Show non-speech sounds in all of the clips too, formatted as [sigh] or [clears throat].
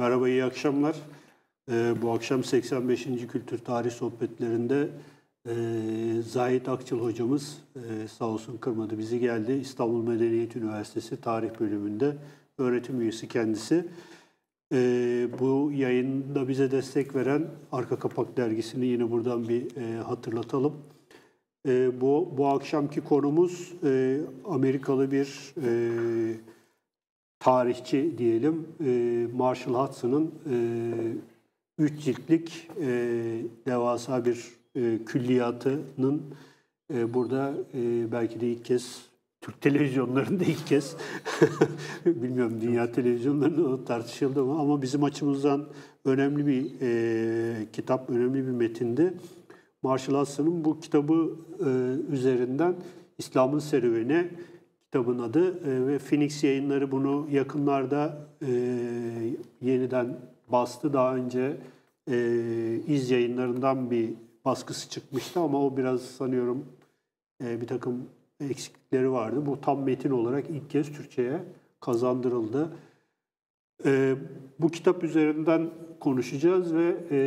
Merhaba, iyi akşamlar. Ee, bu akşam 85. Kültür Tarih Sohbetlerinde e, Zahit Akçıl hocamız e, sağ olsun kırmadı bizi geldi. İstanbul Medeniyet Üniversitesi Tarih Bölümünde öğretim üyesi kendisi. E, bu yayında bize destek veren Arka Kapak Dergisi'ni yine buradan bir e, hatırlatalım. E, bu, bu akşamki konumuz e, Amerikalı bir e, tarihçi diyelim. E, Marshall Hudson'ın e, üç ciltlik e, devasa bir külliyatının burada belki de ilk kez Türk [laughs] televizyonlarında ilk kez [laughs] bilmiyorum dünya televizyonlarında tartışıldı mı ama bizim açımızdan önemli bir e, kitap, önemli bir metindi. Marshall Hudson'ın bu kitabı e, üzerinden İslam'ın serüveni kitabın adı e, ve Phoenix yayınları bunu yakınlarda e, yeniden bastı. Daha önce e, iz yayınlarından bir baskısı çıkmıştı ama o biraz sanıyorum e, bir takım eksiklikleri vardı. Bu tam metin olarak ilk kez Türkçe'ye kazandırıldı. E, bu kitap üzerinden konuşacağız ve e,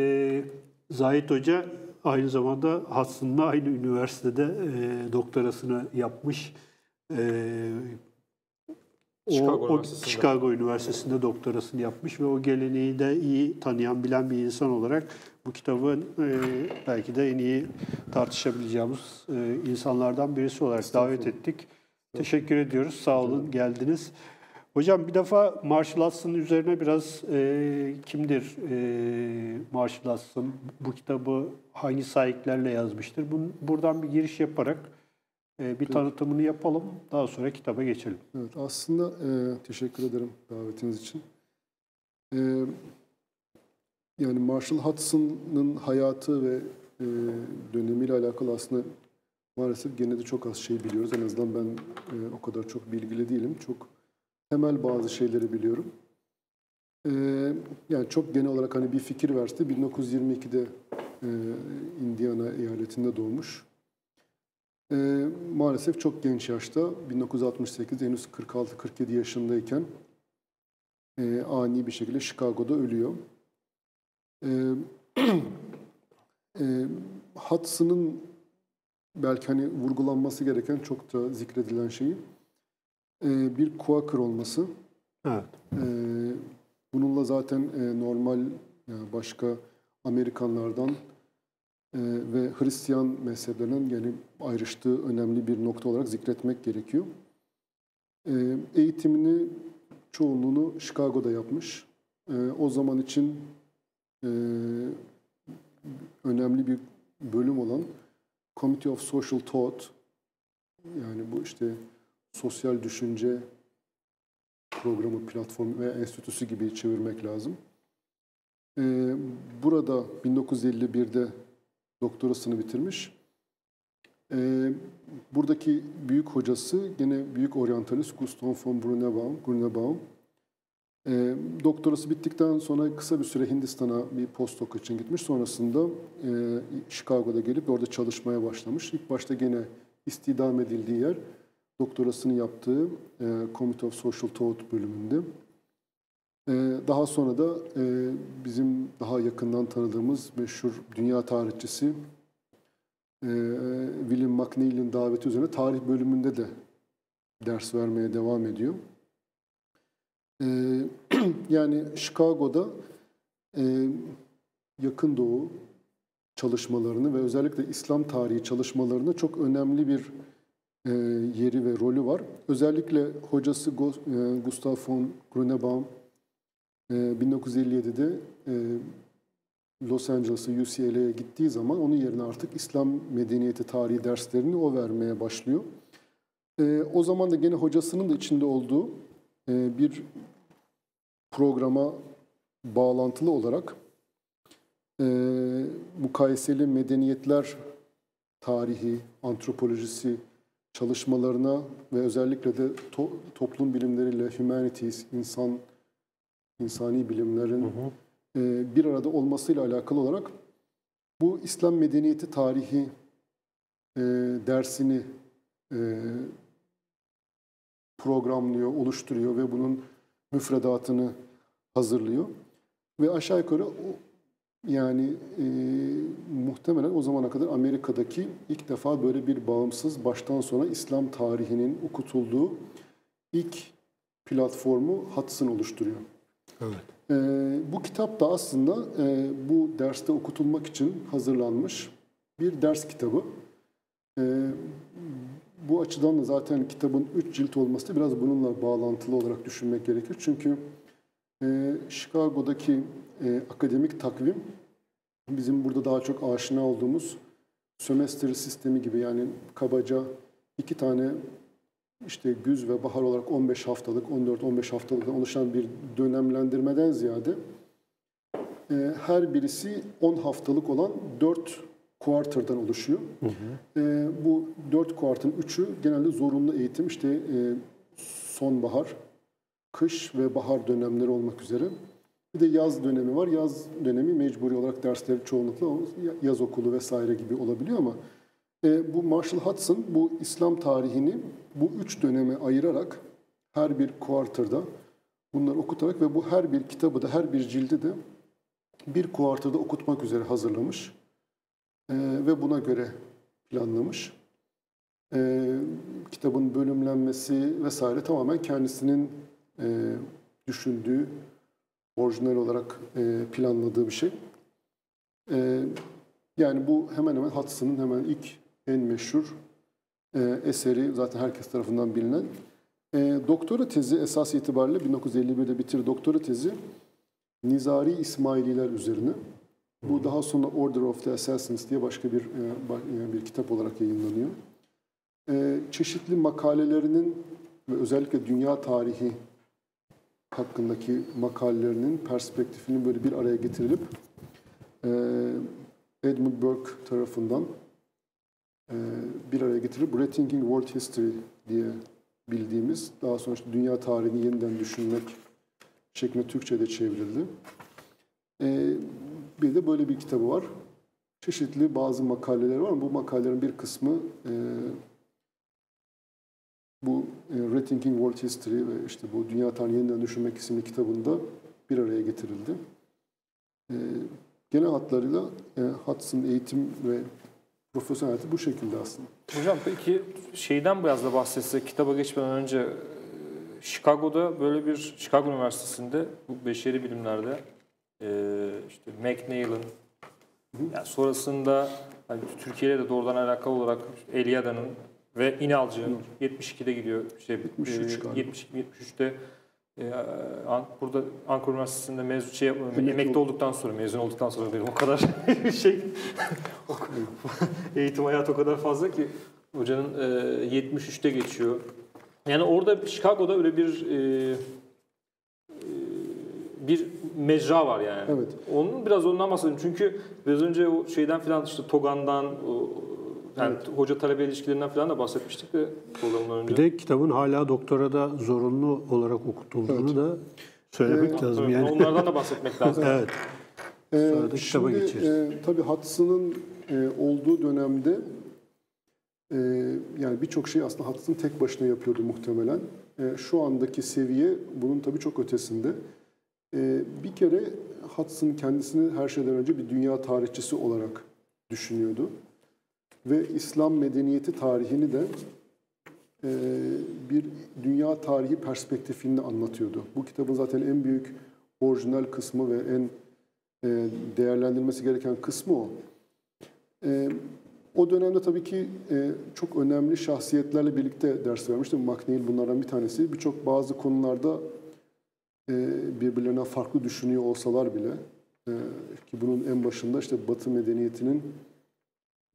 Zahit Hoca aynı zamanda aslında aynı üniversitede e, doktorasını yapmış. E, Chicago o, o Üniversitesi'nde. Chicago Üniversitesi'nde doktorasını yapmış ve o geleneği de iyi tanıyan, bilen bir insan olarak bu kitabın e, belki de en iyi tartışabileceğimiz e, insanlardan birisi olarak davet ettik. Teşekkür ediyoruz. Sağ olun, geldiniz. Hocam bir defa Marshall Hudson'ın üzerine biraz e, kimdir e, Marshall Hudson? Bu kitabı hangi sahiplerle yazmıştır? Bun, buradan bir giriş yaparak e, bir tanıtımını yapalım. Daha sonra kitaba geçelim. Evet, aslında e, teşekkür ederim davetiniz için. E, yani Marshall Hudson'ın hayatı ve e, dönemiyle alakalı aslında maalesef gene de çok az şey biliyoruz. En azından ben e, o kadar çok bilgili değilim. Çok temel bazı şeyleri biliyorum. E, yani çok genel olarak hani bir fikir verse 1922'de e, Indiana eyaletinde doğmuş. E, maalesef çok genç yaşta 1968 henüz 46-47 yaşındayken e, ani bir şekilde Chicago'da ölüyor. E, [clears throat] e, Hudson'ın belki hani vurgulanması gereken çok da zikredilen şeyi e, bir Quaker olması. Evet. E, bununla zaten e, normal yani başka Amerikanlardan ve Hristiyan mezheplerinin yani ayrıştığı önemli bir nokta olarak zikretmek gerekiyor. E, eğitimini çoğunluğunu Chicago'da yapmış. E, o zaman için e, önemli bir bölüm olan Committee of Social Thought yani bu işte sosyal düşünce programı, platformu ve enstitüsü gibi çevirmek lazım. Ee, burada 1951'de doktorasını bitirmiş. Ee, buradaki büyük hocası gene büyük oryantalist Gustav von Grunebaum. Grunebaum. Ee, doktorası bittikten sonra kısa bir süre Hindistan'a bir postdoc için gitmiş. Sonrasında e, Chicago'da gelip orada çalışmaya başlamış. İlk başta gene istidam edildiği yer doktorasını yaptığı e, Committee of Social Thought bölümünde. E, daha sonra da e, bizim daha yakından tanıdığımız meşhur dünya tarihçisi e, William McNeil'in daveti üzerine tarih bölümünde de ders vermeye devam ediyor. E, [clears throat] yani Chicago'da e, yakın doğu çalışmalarını ve özellikle İslam tarihi çalışmalarını çok önemli bir yeri ve rolü var. Özellikle hocası Gustav von Grunebaum e, 1957'de e, Los Angeles'a UCLA'ya gittiği zaman onun yerine artık İslam medeniyeti tarihi derslerini o vermeye başlıyor. E, o zaman da gene hocasının da içinde olduğu e, bir programa bağlantılı olarak e, mukayeseli medeniyetler tarihi, antropolojisi çalışmalarına ve özellikle de to- toplum bilimleriyle humanities, insan insani bilimlerin e, bir arada olmasıyla alakalı olarak bu İslam medeniyeti tarihi e, dersini e, programlıyor, oluşturuyor ve bunun müfredatını hazırlıyor. Ve aşağı yukarı yani e, muhtemelen o zamana kadar Amerika'daki ilk defa böyle bir bağımsız baştan sona İslam tarihinin okutulduğu ilk platformu Hudson oluşturuyor. Evet. E, bu kitap da aslında e, bu derste okutulmak için hazırlanmış bir ders kitabı. E, bu açıdan da zaten kitabın üç cilt olması da biraz bununla bağlantılı olarak düşünmek gerekir. Çünkü e, Chicago'daki e, akademik takvim bizim burada daha çok aşina olduğumuz sömestr sistemi gibi yani kabaca iki tane işte güz ve bahar olarak 15 haftalık, 14-15 haftalıktan oluşan bir dönemlendirmeden ziyade e, her birisi 10 haftalık olan 4 quarter'dan oluşuyor. E, bu 4 quarter'ın 3'ü genelde zorunlu eğitim işte e, sonbahar, kış ve bahar dönemleri olmak üzere. Bir de yaz dönemi var. Yaz dönemi mecburi olarak dersleri çoğunlukla yaz okulu vesaire gibi olabiliyor ama e, bu Marshall Hudson bu İslam tarihini bu üç döneme ayırarak her bir quarter'da bunları okutarak ve bu her bir kitabı da her bir cildi de bir quarter'da okutmak üzere hazırlamış E, ve buna göre planlamış. E, kitabın bölümlenmesi vesaire tamamen kendisinin e, düşündüğü, orijinal olarak e, planladığı bir şey. E, yani bu hemen hemen Hudson'ın hemen ilk en meşhur e, eseri zaten herkes tarafından bilinen. E, doktora tezi esas itibariyle 1951'de bitir doktora tezi Nizari İsmaililer üzerine. Bu daha sonra Order of the Assassins diye başka bir e, bir kitap olarak yayınlanıyor. E, çeşitli makalelerinin ve özellikle dünya tarihi hakkındaki makalelerinin perspektifinin böyle bir araya getirilip e, Edmund Burke tarafından e, bir araya getirilip Rethinking World History diye bildiğimiz daha sonra işte dünya tarihini yeniden düşünmek şeklinde Türkçe'de çevrildi. E, bir de böyle bir kitabı var. Çeşitli bazı makaleler var ama bu makalelerin bir kısmı e, bu e, Rethinking World History ve işte bu Dünya Tarihini Yeniden Düşünmek isimli kitabında bir araya getirildi. E, genel hatlarıyla e, Hudson eğitim ve profesyonel hayatı bu şekilde aslında. Hocam peki şeyden biraz da bahsetsek kitaba geçmeden önce e, Chicago'da böyle bir Chicago Üniversitesi'nde bu beşeri bilimlerde e, işte McNeil'ın yani sonrasında hani Türkiye'yle de doğrudan alakalı olarak Eliada'nın ve İnalcı'nın 72'de gidiyor. İşte 73 galiba. 70 73'te e, An- burada Ankara Üniversitesi'nde mezun şey. Emekli Emekli ol- olduktan sonra mezun olduktan sonra dedim o kadar [laughs] şey [laughs] eğitim hayatı o kadar fazla ki hocanın e, 73'te geçiyor. Yani orada Chicago'da öyle bir e, e, bir mecra var yani. Evet. Onun biraz ondan bahsedelim. Çünkü biraz önce o şeyden filan işte Togan'dan o, yani hoca talebe ilişkilerinden falan da bahsetmiştik de programdan önce. Bir de kitabın hala doktorada zorunlu olarak okutulduğunu da söylemek lazım. Evet, Yani Onlardan da [laughs] bahsetmek lazım. evet. Ee, Sonra da kitaba şimdi, geçeriz. E, tabii Hudson'ın e, olduğu dönemde e, yani birçok şey aslında Hudson tek başına yapıyordu muhtemelen. E, şu andaki seviye bunun tabii çok ötesinde. E, bir kere Hudson kendisini her şeyden önce bir dünya tarihçisi olarak düşünüyordu. Ve İslam medeniyeti tarihini de e, bir dünya tarihi perspektifinde anlatıyordu. Bu kitabın zaten en büyük orijinal kısmı ve en e, değerlendirilmesi gereken kısmı o. E, o dönemde tabii ki e, çok önemli şahsiyetlerle birlikte ders vermiştim. McNeil bunlardan bir tanesi. Birçok bazı konularda e, birbirlerine farklı düşünüyor olsalar bile e, ki bunun en başında işte Batı medeniyetinin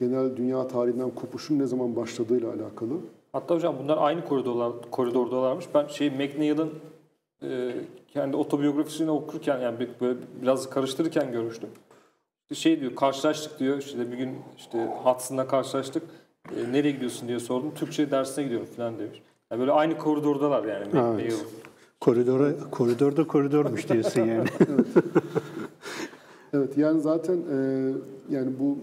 genel dünya tarihinden kopuşun ne zaman başladığıyla alakalı. Hatta hocam bunlar aynı koridorlar koridordalarmış. Ben şey McNeil'ın e, kendi otobiyografisini okurken yani böyle biraz karıştırırken görmüştüm. İşte şey diyor karşılaştık diyor işte bir gün işte Hudson'la karşılaştık. E, nereye gidiyorsun diye sordum. Türkçe dersine gidiyorum falan demiş. Yani böyle aynı koridordalar yani McNeil. Koridora, koridorda koridormuş diyorsun yani. Evet yani zaten e, yani bu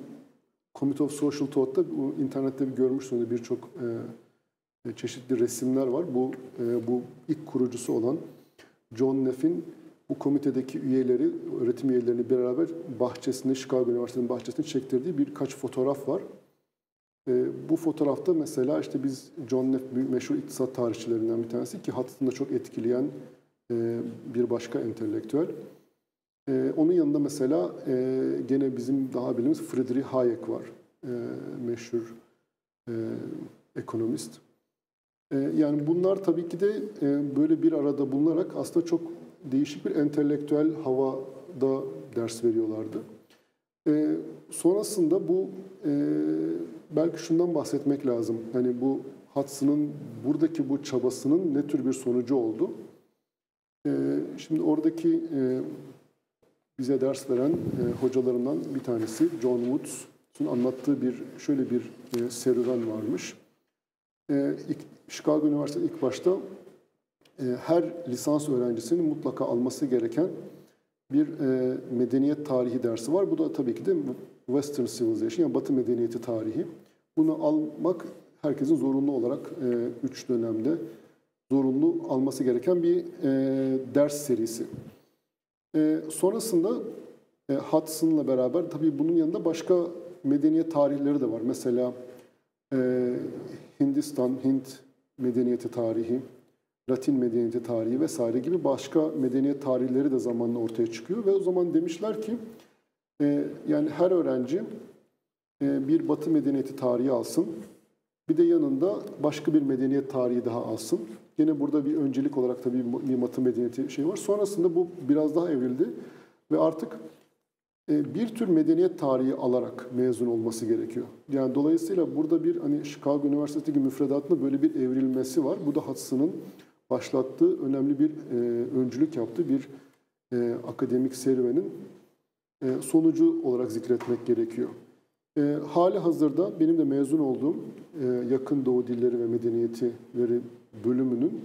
Committee of Social Thought'ta bu internette bir görmüşsünüz birçok e, çeşitli resimler var. Bu e, bu ilk kurucusu olan John Neff'in bu komitedeki üyeleri, öğretim üyelerini beraber bahçesinde, Chicago Üniversitesi'nin bahçesinde çektirdiği birkaç fotoğraf var. E, bu fotoğrafta mesela işte biz John Neff meşhur iktisat tarihçilerinden bir tanesi ki Hudson'ı çok etkileyen e, bir başka entelektüel. E, onun yanında mesela e, gene bizim daha bildiğimiz Friedrich Hayek var. E, meşhur e, ekonomist. E, yani bunlar tabii ki de e, böyle bir arada bulunarak aslında çok değişik bir entelektüel havada ders veriyorlardı. E, sonrasında bu e, belki şundan bahsetmek lazım. Hani bu Hudson'ın buradaki bu çabasının ne tür bir sonucu oldu? E, şimdi oradaki e, bize ders veren e, hocalarından bir tanesi John Woods'un anlattığı bir şöyle bir e, serüven varmış. E, ilk, Chicago Üniversitesi ilk başta e, her lisans öğrencisinin mutlaka alması gereken bir e, medeniyet tarihi dersi var. Bu da tabii ki de Western Civilization yani Batı medeniyeti tarihi. Bunu almak herkesin zorunlu olarak e, üç dönemde zorunlu alması gereken bir e, ders serisi. E, sonrasında e, Hudson'la beraber tabii bunun yanında başka medeniyet tarihleri de var. Mesela e, Hindistan, Hint medeniyeti tarihi, Latin medeniyeti tarihi vesaire gibi başka medeniyet tarihleri de zamanla ortaya çıkıyor. Ve o zaman demişler ki e, yani her öğrenci e, bir Batı medeniyeti tarihi alsın. Bir de yanında başka bir medeniyet tarihi daha alsın. Yine burada bir öncelik olarak tabii bir Batı medeniyeti şey var. Sonrasında bu biraz daha evrildi ve artık e, bir tür medeniyet tarihi alarak mezun olması gerekiyor. Yani dolayısıyla burada bir hani Chicago Üniversitesi'ndeki müfredatında böyle bir evrilmesi var. Bu da Hudson'ın başlattığı önemli bir e, öncülük yaptığı bir e, akademik serüvenin e, sonucu olarak zikretmek gerekiyor. E, hali hazırda benim de mezun olduğum e, Yakın Doğu Dilleri ve Medeniyetleri bölümünün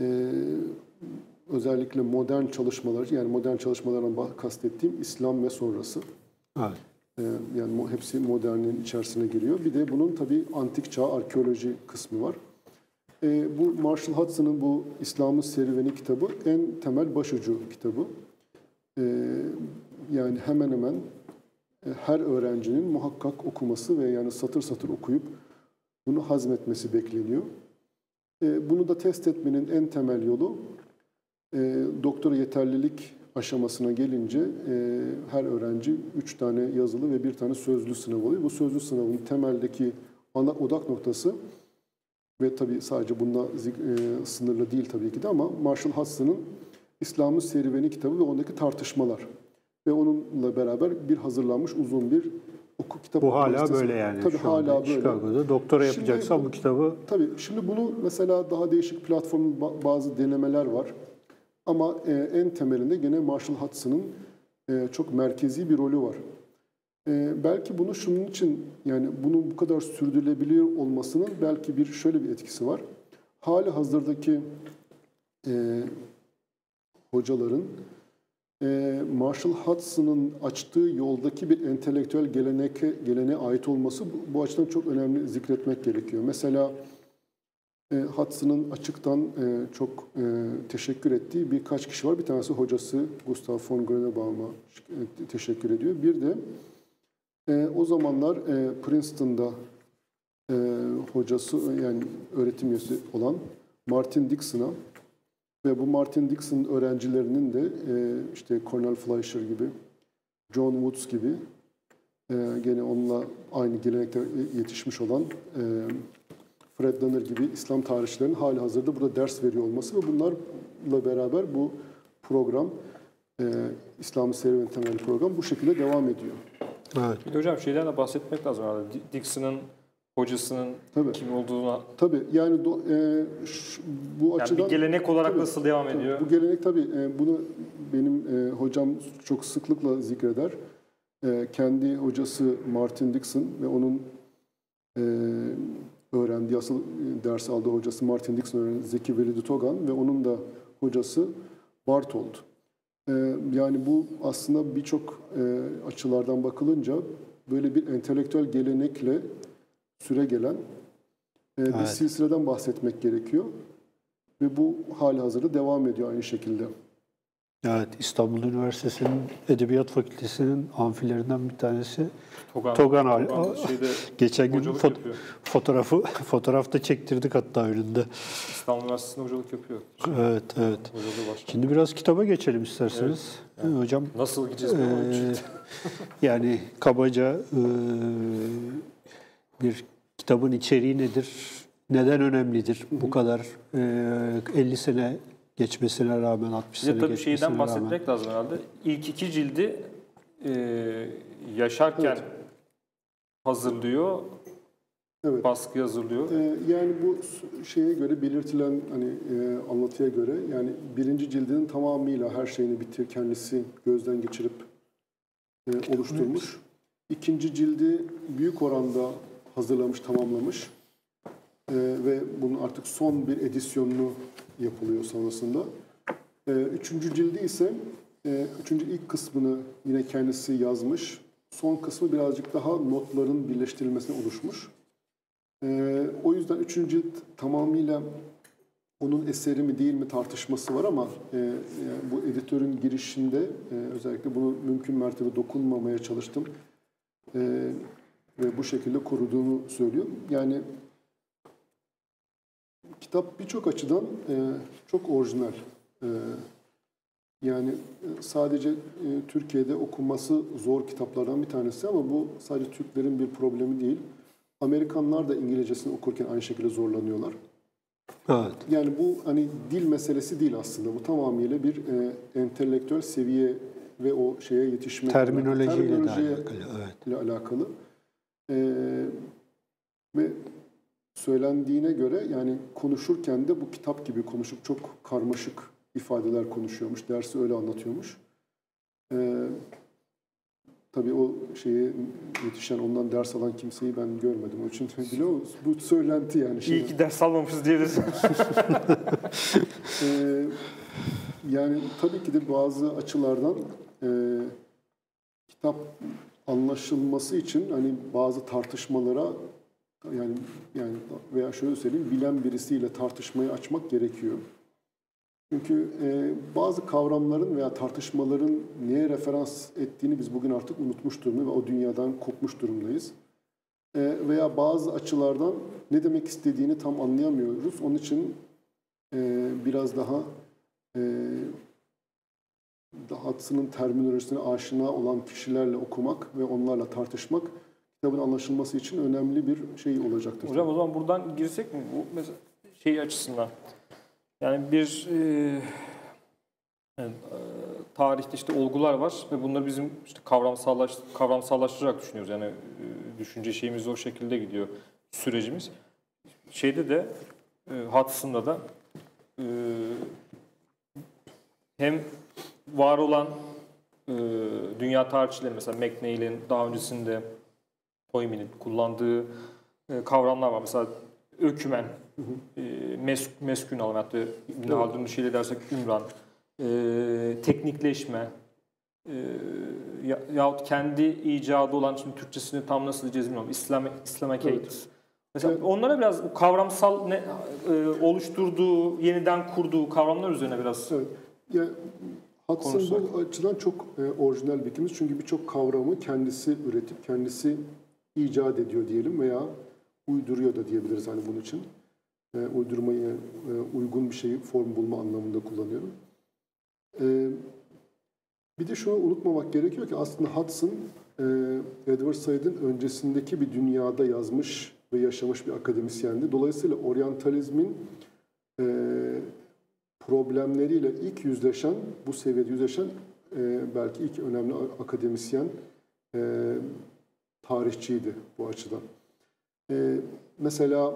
e, özellikle modern çalışmaları yani modern çalışmalardan kastettiğim İslam ve sonrası. Evet. E, yani hepsi modernin içerisine giriyor. Bir de bunun tabii antik çağ arkeoloji kısmı var. E, bu Marshall Hudson'ın bu İslam'ın serüveni kitabı en temel başucu kitabı. E, yani hemen hemen her öğrencinin muhakkak okuması ve yani satır satır okuyup bunu hazmetmesi bekleniyor. E, bunu da test etmenin en temel yolu e, doktora yeterlilik aşamasına gelince e, her öğrenci üç tane yazılı ve bir tane sözlü sınav oluyor. Bu sözlü sınavın temeldeki ana odak noktası ve tabii sadece bununla e, sınırlı değil tabii ki de ama Marshall Hudson'ın İslam'ın Serüveni kitabı ve ondaki tartışmalar ve onunla beraber bir hazırlanmış uzun bir oku kitap. Bu hala listesi. böyle yani. Tabii şu hala böyle. Chicago'da doktora yapacaksan şimdi, bu kitabı... Tabii şimdi bunu mesela daha değişik platformun bazı denemeler var. Ama e, en temelinde gene Marshall Hudson'ın e, çok merkezi bir rolü var. E, belki bunu şunun için yani bunun bu kadar sürdürülebilir olmasının belki bir şöyle bir etkisi var. Hali hazırdaki e, hocaların Marshall Hudson'ın açtığı yoldaki bir entelektüel gelenek geleneğe ait olması bu, açıdan çok önemli zikretmek gerekiyor. Mesela e, Hudson'ın açıktan e, çok e, teşekkür ettiği birkaç kişi var. Bir tanesi hocası Gustav von Grönebaum'a e, teşekkür ediyor. Bir de o zamanlar Princeton'da hocası yani öğretim üyesi olan Martin Dixon'a ve bu Martin Dixon öğrencilerinin de e, işte Cornel Fleischer gibi, John Woods gibi e, gene onunla aynı gelenekte yetişmiş olan e, Fred Danner gibi İslam tarihçilerinin hali hazırda burada ders veriyor olması ve bunlarla beraber bu program e, İslam serüveni temelli program bu şekilde devam ediyor. Evet. Bir de hocam şeyden de bahsetmek lazım. Dixon'ın hocasının Tabii. kim olduğuna Tabii yani do, e, şu, bu yani açıdan bir gelenek olarak tabii, nasıl devam tabii, ediyor? Bu gelenek tabii e, bunu benim e, hocam çok sıklıkla zikreder. E, kendi hocası Martin Dixon ve onun e, öğrendiği asıl e, ders aldığı hocası Martin Dixon öğrenci Zeki Velidi Togan ve onun da hocası Bartold. E, yani bu aslında birçok e, açılardan bakılınca böyle bir entelektüel gelenekle süre gelen e, bir Evet. silsileden bahsetmek gerekiyor. Ve bu hali hazırda devam ediyor aynı şekilde. Evet, İstanbul Üniversitesi'nin Edebiyat Fakültesi'nin amfilerinden bir tanesi. Togan, Togan Togan şeyde [laughs] Geçen gün yapıyor. fotoğrafı [laughs] fotoğrafta çektirdik hatta önünde. İstanbul Üniversitesi'nde hocalık yapıyor. Evet, evet. Şimdi biraz kitaba geçelim isterseniz. Hocam Nasıl gideceğiz? için? yani kabaca e, bir kitabın içeriği nedir? Neden önemlidir? Bu kadar e, 50 sene geçmesine rağmen, 60 Bir de sene tabii geçmesine şeyden rağmen. bahsetmek lazım herhalde. İlk iki cildi e, yaşarken hazırlıyor, Evet. baskı hazırlıyor. Ee, yani bu şeye göre belirtilen hani e, anlatıya göre yani birinci cildinin tamamıyla her şeyini bitir kendisi gözden geçirip e, oluşturmuş. İkinci cildi büyük oranda hazırlamış, tamamlamış. E, ve bunun artık son bir edisyonunu yapılıyor sonrasında. E, üçüncü cildi ise e, üçüncü ilk kısmını yine kendisi yazmış. Son kısmı birazcık daha notların birleştirilmesine oluşmuş. Ee, o yüzden üçüncü cilt tamamıyla onun eseri mi değil mi tartışması var ama e, yani bu editörün girişinde e, özellikle bunu mümkün mertebe dokunmamaya çalıştım. E, ve bu şekilde koruduğunu söylüyor. Yani kitap birçok açıdan e, çok orijinal. E, yani e, sadece e, Türkiye'de okunması zor kitaplardan bir tanesi ama bu sadece Türklerin bir problemi değil. Amerikanlar da İngilizcesini okurken aynı şekilde zorlanıyorlar. Evet. Yani bu hani dil meselesi değil aslında. Bu tamamıyla bir e, entelektüel seviye ve o şeye yetişme Terminolojiyle de terminolojiye alakalı. Evet. ile alakalı. E, ve söylendiğine göre yani konuşurken de bu kitap gibi konuşup çok karmaşık ifadeler konuşuyormuş. Dersi öyle anlatıyormuş. E, tabii o şeye yetişen, ondan ders alan kimseyi ben görmedim. O için [laughs] biliyor musun? Bu söylenti yani. Şey. İyi ki ders almamışız diyebiliriz. [laughs] Ee, yani tabii ki de bazı açılardan e, kitap anlaşılması için hani bazı tartışmalara yani yani veya şöyle söyleyeyim bilen birisiyle tartışmayı açmak gerekiyor. Çünkü e, bazı kavramların veya tartışmaların neye referans ettiğini biz bugün artık unutmuş durumda ve o dünyadan kopmuş durumdayız. E, veya bazı açılardan ne demek istediğini tam anlayamıyoruz. Onun için e, biraz daha e, Hudson'ın terminolojisine aşina olan kişilerle okumak ve onlarla tartışmak kitabın anlaşılması için önemli bir şey olacaktır. Hocam o zaman buradan girsek mi? Bu mesela şey açısından. Yani bir e, yani, e, tarihte işte olgular var ve bunları bizim işte kavramsallaş, kavramsallaştırarak düşünüyoruz. Yani e, düşünce şeyimiz o şekilde gidiyor sürecimiz. Şeyde de e, Hudson'da da e, hem var olan e, dünya tarihçileri mesela McNeil'in daha öncesinde Toynbee'nin kullandığı e, kavramlar var. Mesela ökümen, e, mes, meskün alalım hatta İbn Haldun'un şeyle dersek ümran, e, teknikleşme e, ya, yahut kendi icadı olan şimdi Türkçesini tam nasıl diyeceğiz bilmiyorum. İslam, Islamicate. Evet. Mesela Evet. onlara biraz bu kavramsal ne, e, oluşturduğu, yeniden kurduğu kavramlar üzerine biraz Evet. Yani Hudson Konuşsak. bu açıdan çok e, orijinal bir kimse. Çünkü birçok kavramı kendisi üretip kendisi icat ediyor diyelim veya uyduruyor da diyebiliriz hani bunun için. E, uydurmayı e, uygun bir şeyi form bulma anlamında kullanıyorum. E, bir de şunu unutmamak gerekiyor ki aslında Hudson e, Edward Said'in öncesindeki bir dünyada yazmış ve yaşamış bir akademisyendi. Dolayısıyla oryantalizmin e, problemleriyle ilk yüzleşen, bu seviyede yüzleşen e, belki ilk önemli akademisyen e, tarihçiydi bu açıdan. E, mesela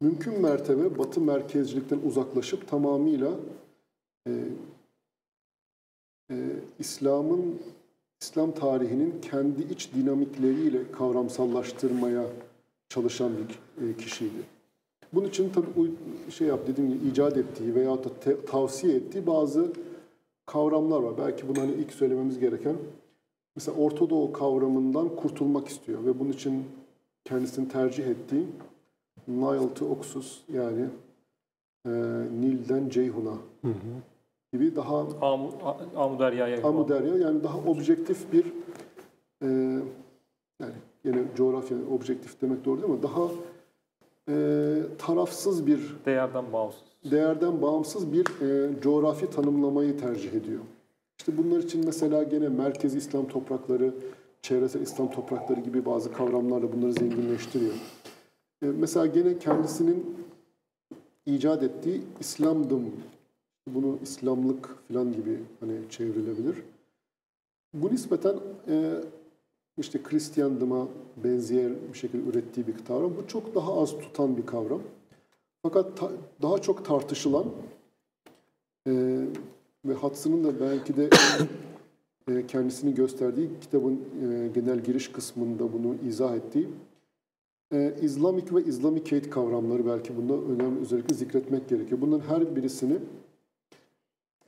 mümkün mertebe Batı merkezcilikten uzaklaşıp tamamıyla e, e, İslam'ın İslam tarihinin kendi iç dinamikleriyle kavramsallaştırmaya çalışan bir e, kişiydi. Bunun için tabii şey yap dediğim gibi icat ettiği veya da te- tavsiye ettiği bazı kavramlar var. Belki bunu hani ilk söylememiz gereken mesela Orta Doğu kavramından kurtulmak istiyor ve bunun için kendisinin tercih ettiği Nile to Oxus yani e, Nil'den Ceyhun'a gibi daha Amu, Amu Derya'ya Amu Derya yani daha objektif bir e, yani yine coğrafya objektif demek doğru değil mi? Daha e, tarafsız bir değerden bağımsız. değerden bağımsız bir e, coğrafi tanımlamayı tercih ediyor. İşte bunlar için mesela gene merkezi İslam toprakları, çevresel İslam toprakları gibi bazı kavramlarla bunları zenginleştiriyor. E, mesela gene kendisinin icat ettiği İslamdım, bunu İslamlık falan gibi hani çevrilebilir. Bu nispeten e, işte Hristiyandıma benzeyen bir şekilde ürettiği bir kavram. Bu çok daha az tutan bir kavram. Fakat ta- daha çok tartışılan e, ve Hudson'ın da belki de e, kendisini gösterdiği kitabın e, genel giriş kısmında bunu izah ettiği e, Islamic ve Islamicate kavramları belki bunda önemli özellikle zikretmek gerekiyor. Bunların her birisini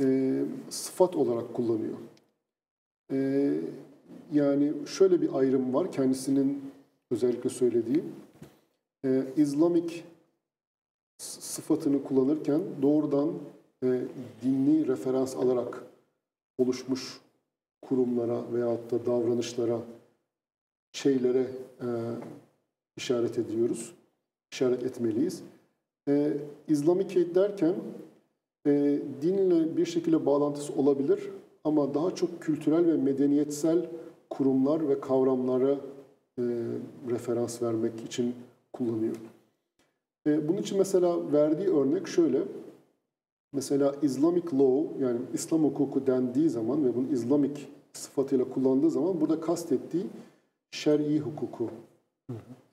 e, sıfat olarak kullanıyor. E, yani şöyle bir ayrım var kendisinin özellikle söylediği. E, Islamic s- sıfatını kullanırken doğrudan e, dinli referans alarak oluşmuş kurumlara veyahut da davranışlara, şeylere e, işaret ediyoruz, işaret etmeliyiz. E, Islamicate derken e, dinle bir şekilde bağlantısı olabilir ama daha çok kültürel ve medeniyetsel kurumlar ve kavramlara e, referans vermek için kullanıyor. E, bunun için mesela verdiği örnek şöyle. Mesela Islamic law yani İslam hukuku dendiği zaman ve bunu Islamic sıfatıyla kullandığı zaman burada kastettiği şer'i hukuku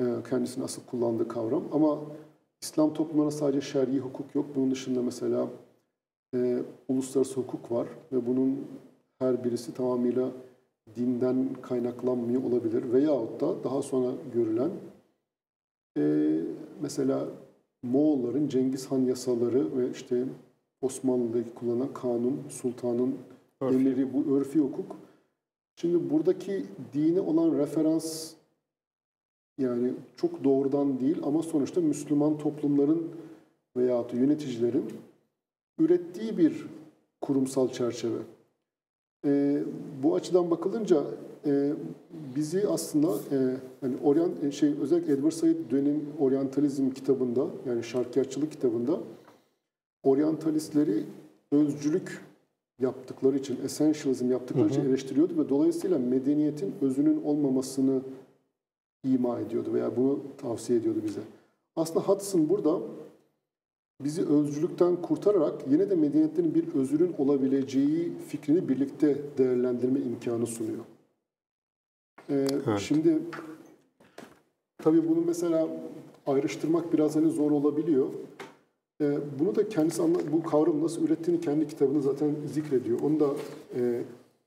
e, kendisinin asıl kullandığı kavram. Ama İslam toplumlarında sadece şer'i hukuk yok. Bunun dışında mesela e, uluslararası hukuk var ve bunun her birisi tamamıyla dinden kaynaklanmıyor olabilir. Veyahut da daha sonra görülen e, mesela Moğolların Cengiz Han yasaları ve işte Osmanlı'daki kullanılan kanun, sultanın Örfi. emiri bu örfi hukuk. Şimdi buradaki dine olan referans yani çok doğrudan değil ama sonuçta Müslüman toplumların veyahut da yöneticilerin ürettiği bir kurumsal çerçeve. Ee, bu açıdan bakılınca e, bizi aslında e, hani Orient e, şey özellikle Edward Said dönem oryantalizm kitabında yani şarkiyatçılık kitabında oryantalistleri özcülük yaptıkları için, essentialism yaptıkları için eleştiriyordu ve dolayısıyla medeniyetin özünün olmamasını ima ediyordu veya bunu tavsiye ediyordu bize. Aslında Hudson burada bizi özcülükten kurtararak yine de medeniyetlerin bir özünün olabileceği fikrini birlikte değerlendirme imkanı sunuyor. Ee, Şimdi tabii bunu mesela ayrıştırmak biraz hani zor olabiliyor. Ee, bunu da kendisi anla, bu kavramı nasıl ürettiğini kendi kitabında zaten zikrediyor. Onu da e,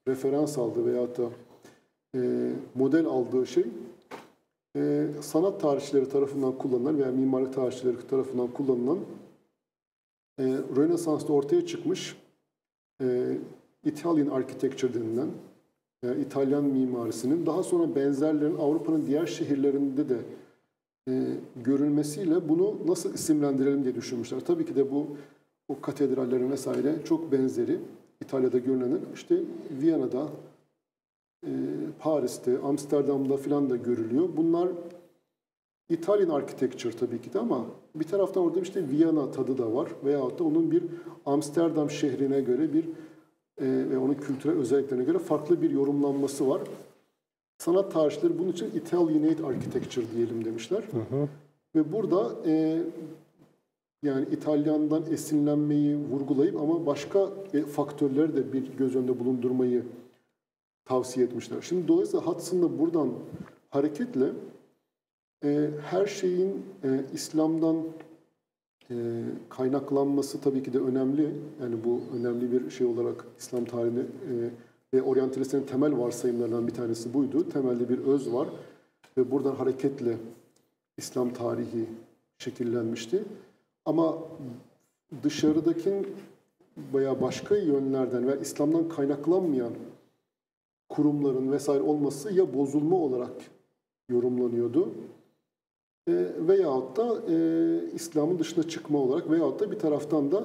referans aldı veyahut da e, model aldığı şey e, sanat tarihçileri tarafından kullanılan veya mimarlık tarihçileri tarafından kullanılan e, Rönesans'ta ortaya çıkmış e, Italian Architecture denilen e, İtalyan mimarisinin daha sonra benzerlerin Avrupa'nın diğer şehirlerinde de e, görülmesiyle bunu nasıl isimlendirelim diye düşünmüşler. Tabii ki de bu o katedrallerin vesaire çok benzeri İtalya'da görülenin işte Viyana'da, e, Paris'te, Amsterdam'da filan da görülüyor. Bunlar İtalyan architecture tabii ki de ama bir taraftan orada işte Viyana tadı da var veyahut da onun bir Amsterdam şehrine göre bir e, ve onun kültürel özelliklerine göre farklı bir yorumlanması var. Sanat tarihçileri bunun için Italianate architecture diyelim demişler. Ve burada e, yani İtalyan'dan esinlenmeyi vurgulayıp ama başka e, faktörleri de bir göz önünde bulundurmayı tavsiye etmişler. Şimdi dolayısıyla Hudson'da buradan hareketle e, her şeyin e, İslam'dan e, kaynaklanması tabii ki de önemli. Yani bu önemli bir şey olarak İslam tarihinde e, ve oryantalistlerin temel varsayımlarından bir tanesi buydu. Temelde bir öz var ve buradan hareketle İslam tarihi şekillenmişti. Ama dışarıdaki veya başka yönlerden ve İslam'dan kaynaklanmayan kurumların vesaire olması ya bozulma olarak yorumlanıyordu e, veyahut da e, İslam'ın dışına çıkma olarak veyahut da bir taraftan da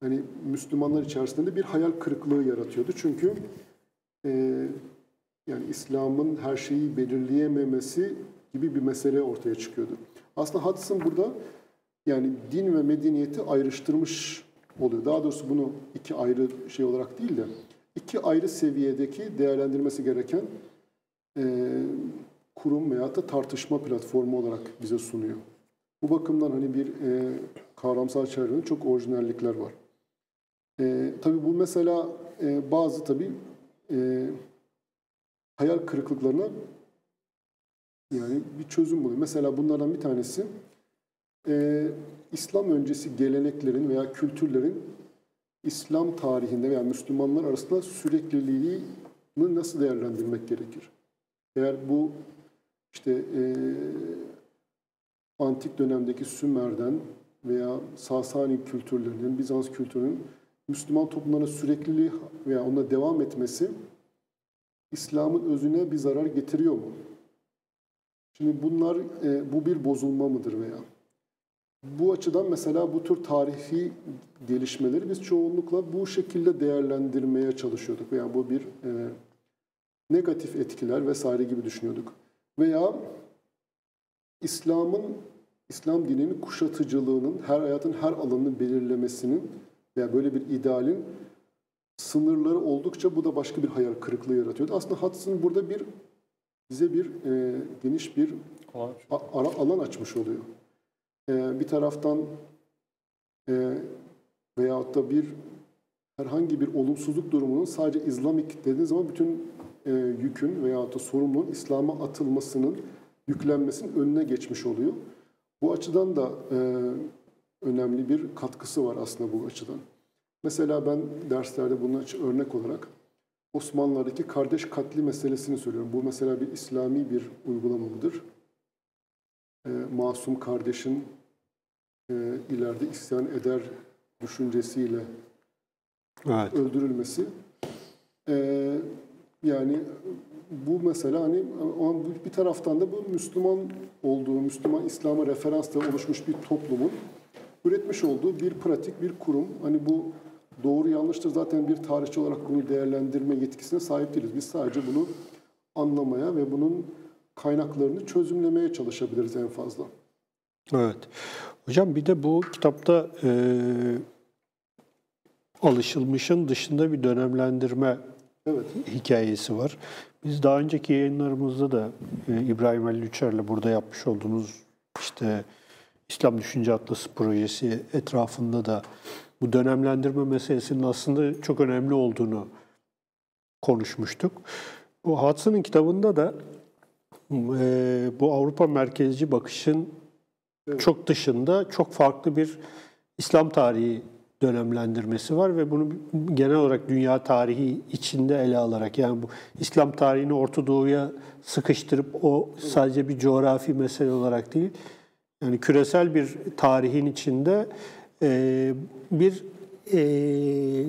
hani Müslümanlar içerisinde de bir hayal kırıklığı yaratıyordu. Çünkü e, yani İslam'ın her şeyi belirleyememesi gibi bir mesele ortaya çıkıyordu. Aslında Hudson burada yani din ve medeniyeti ayrıştırmış oluyor. Daha doğrusu bunu iki ayrı şey olarak değil de iki ayrı seviyedeki değerlendirmesi gereken e, kurum veya da tartışma platformu olarak bize sunuyor. Bu bakımdan hani bir e, kavramsal çevrenin çok orijinallikler var. E, tabii bu mesela e, bazı tabii e, hayal kırıklıklarına yani bir çözüm buluyor. Mesela bunlardan bir tanesi e, İslam öncesi geleneklerin veya kültürlerin İslam tarihinde veya Müslümanlar arasında sürekliliğini nasıl değerlendirmek gerekir? Eğer bu işte e, antik dönemdeki Sümer'den veya Sasani kültürlerinin, Bizans kültürünün Müslüman toplumlarına sürekliliği veya ona devam etmesi İslam'ın özüne bir zarar getiriyor mu? Şimdi bunlar e, bu bir bozulma mıdır veya? Bu açıdan mesela bu tür tarihi gelişmeleri biz çoğunlukla bu şekilde değerlendirmeye çalışıyorduk. Veya bu bir e, negatif etkiler vesaire gibi düşünüyorduk. Veya İslam'ın, İslam dininin kuşatıcılığının, her hayatın her alanını belirlemesinin veya böyle bir idealin sınırları oldukça bu da başka bir hayal kırıklığı yaratıyordu. Aslında Hudson burada bir bize bir e, geniş bir a, ara alan açmış oluyor. E, bir taraftan e, veyahut da bir herhangi bir olumsuzluk durumunun sadece İslamik dediğiniz zaman bütün e, yükün veyahut da sorumluluğun İslam'a atılmasının, yüklenmesinin önüne geçmiş oluyor. Bu açıdan da e, önemli bir katkısı var aslında bu açıdan. Mesela ben derslerde bunun için örnek olarak Osmanlılar'daki kardeş katli meselesini söylüyorum. Bu mesela bir İslami bir uygulama mıdır? E, masum kardeşin e, ileride isyan eder düşüncesiyle Evet. öldürülmesi. E, yani bu mesela hani bir taraftan da bu Müslüman olduğu, Müslüman İslam'a referansla oluşmuş bir toplumun üretmiş olduğu bir pratik, bir kurum. Hani bu doğru yanlıştır zaten bir tarihçi olarak bunu değerlendirme yetkisine sahip değiliz. Biz sadece bunu anlamaya ve bunun kaynaklarını çözümlemeye çalışabiliriz en fazla. Evet. Hocam bir de bu kitapta e, alışılmışın dışında bir dönemlendirme Evet. hikayesi var. Biz daha önceki yayınlarımızda da e, İbrahim Ali Lüçer'le burada yapmış olduğumuz işte İslam Düşünce Atlası projesi etrafında da bu dönemlendirme meselesinin aslında çok önemli olduğunu konuşmuştuk. Bu Hudson'ın kitabında da e, bu Avrupa merkezci bakışın Evet. çok dışında çok farklı bir İslam tarihi dönemlendirmesi var ve bunu genel olarak dünya tarihi içinde ele alarak yani bu İslam tarihini Orta Doğu'ya sıkıştırıp o sadece bir coğrafi mesele olarak değil yani küresel bir tarihin içinde e, bir e,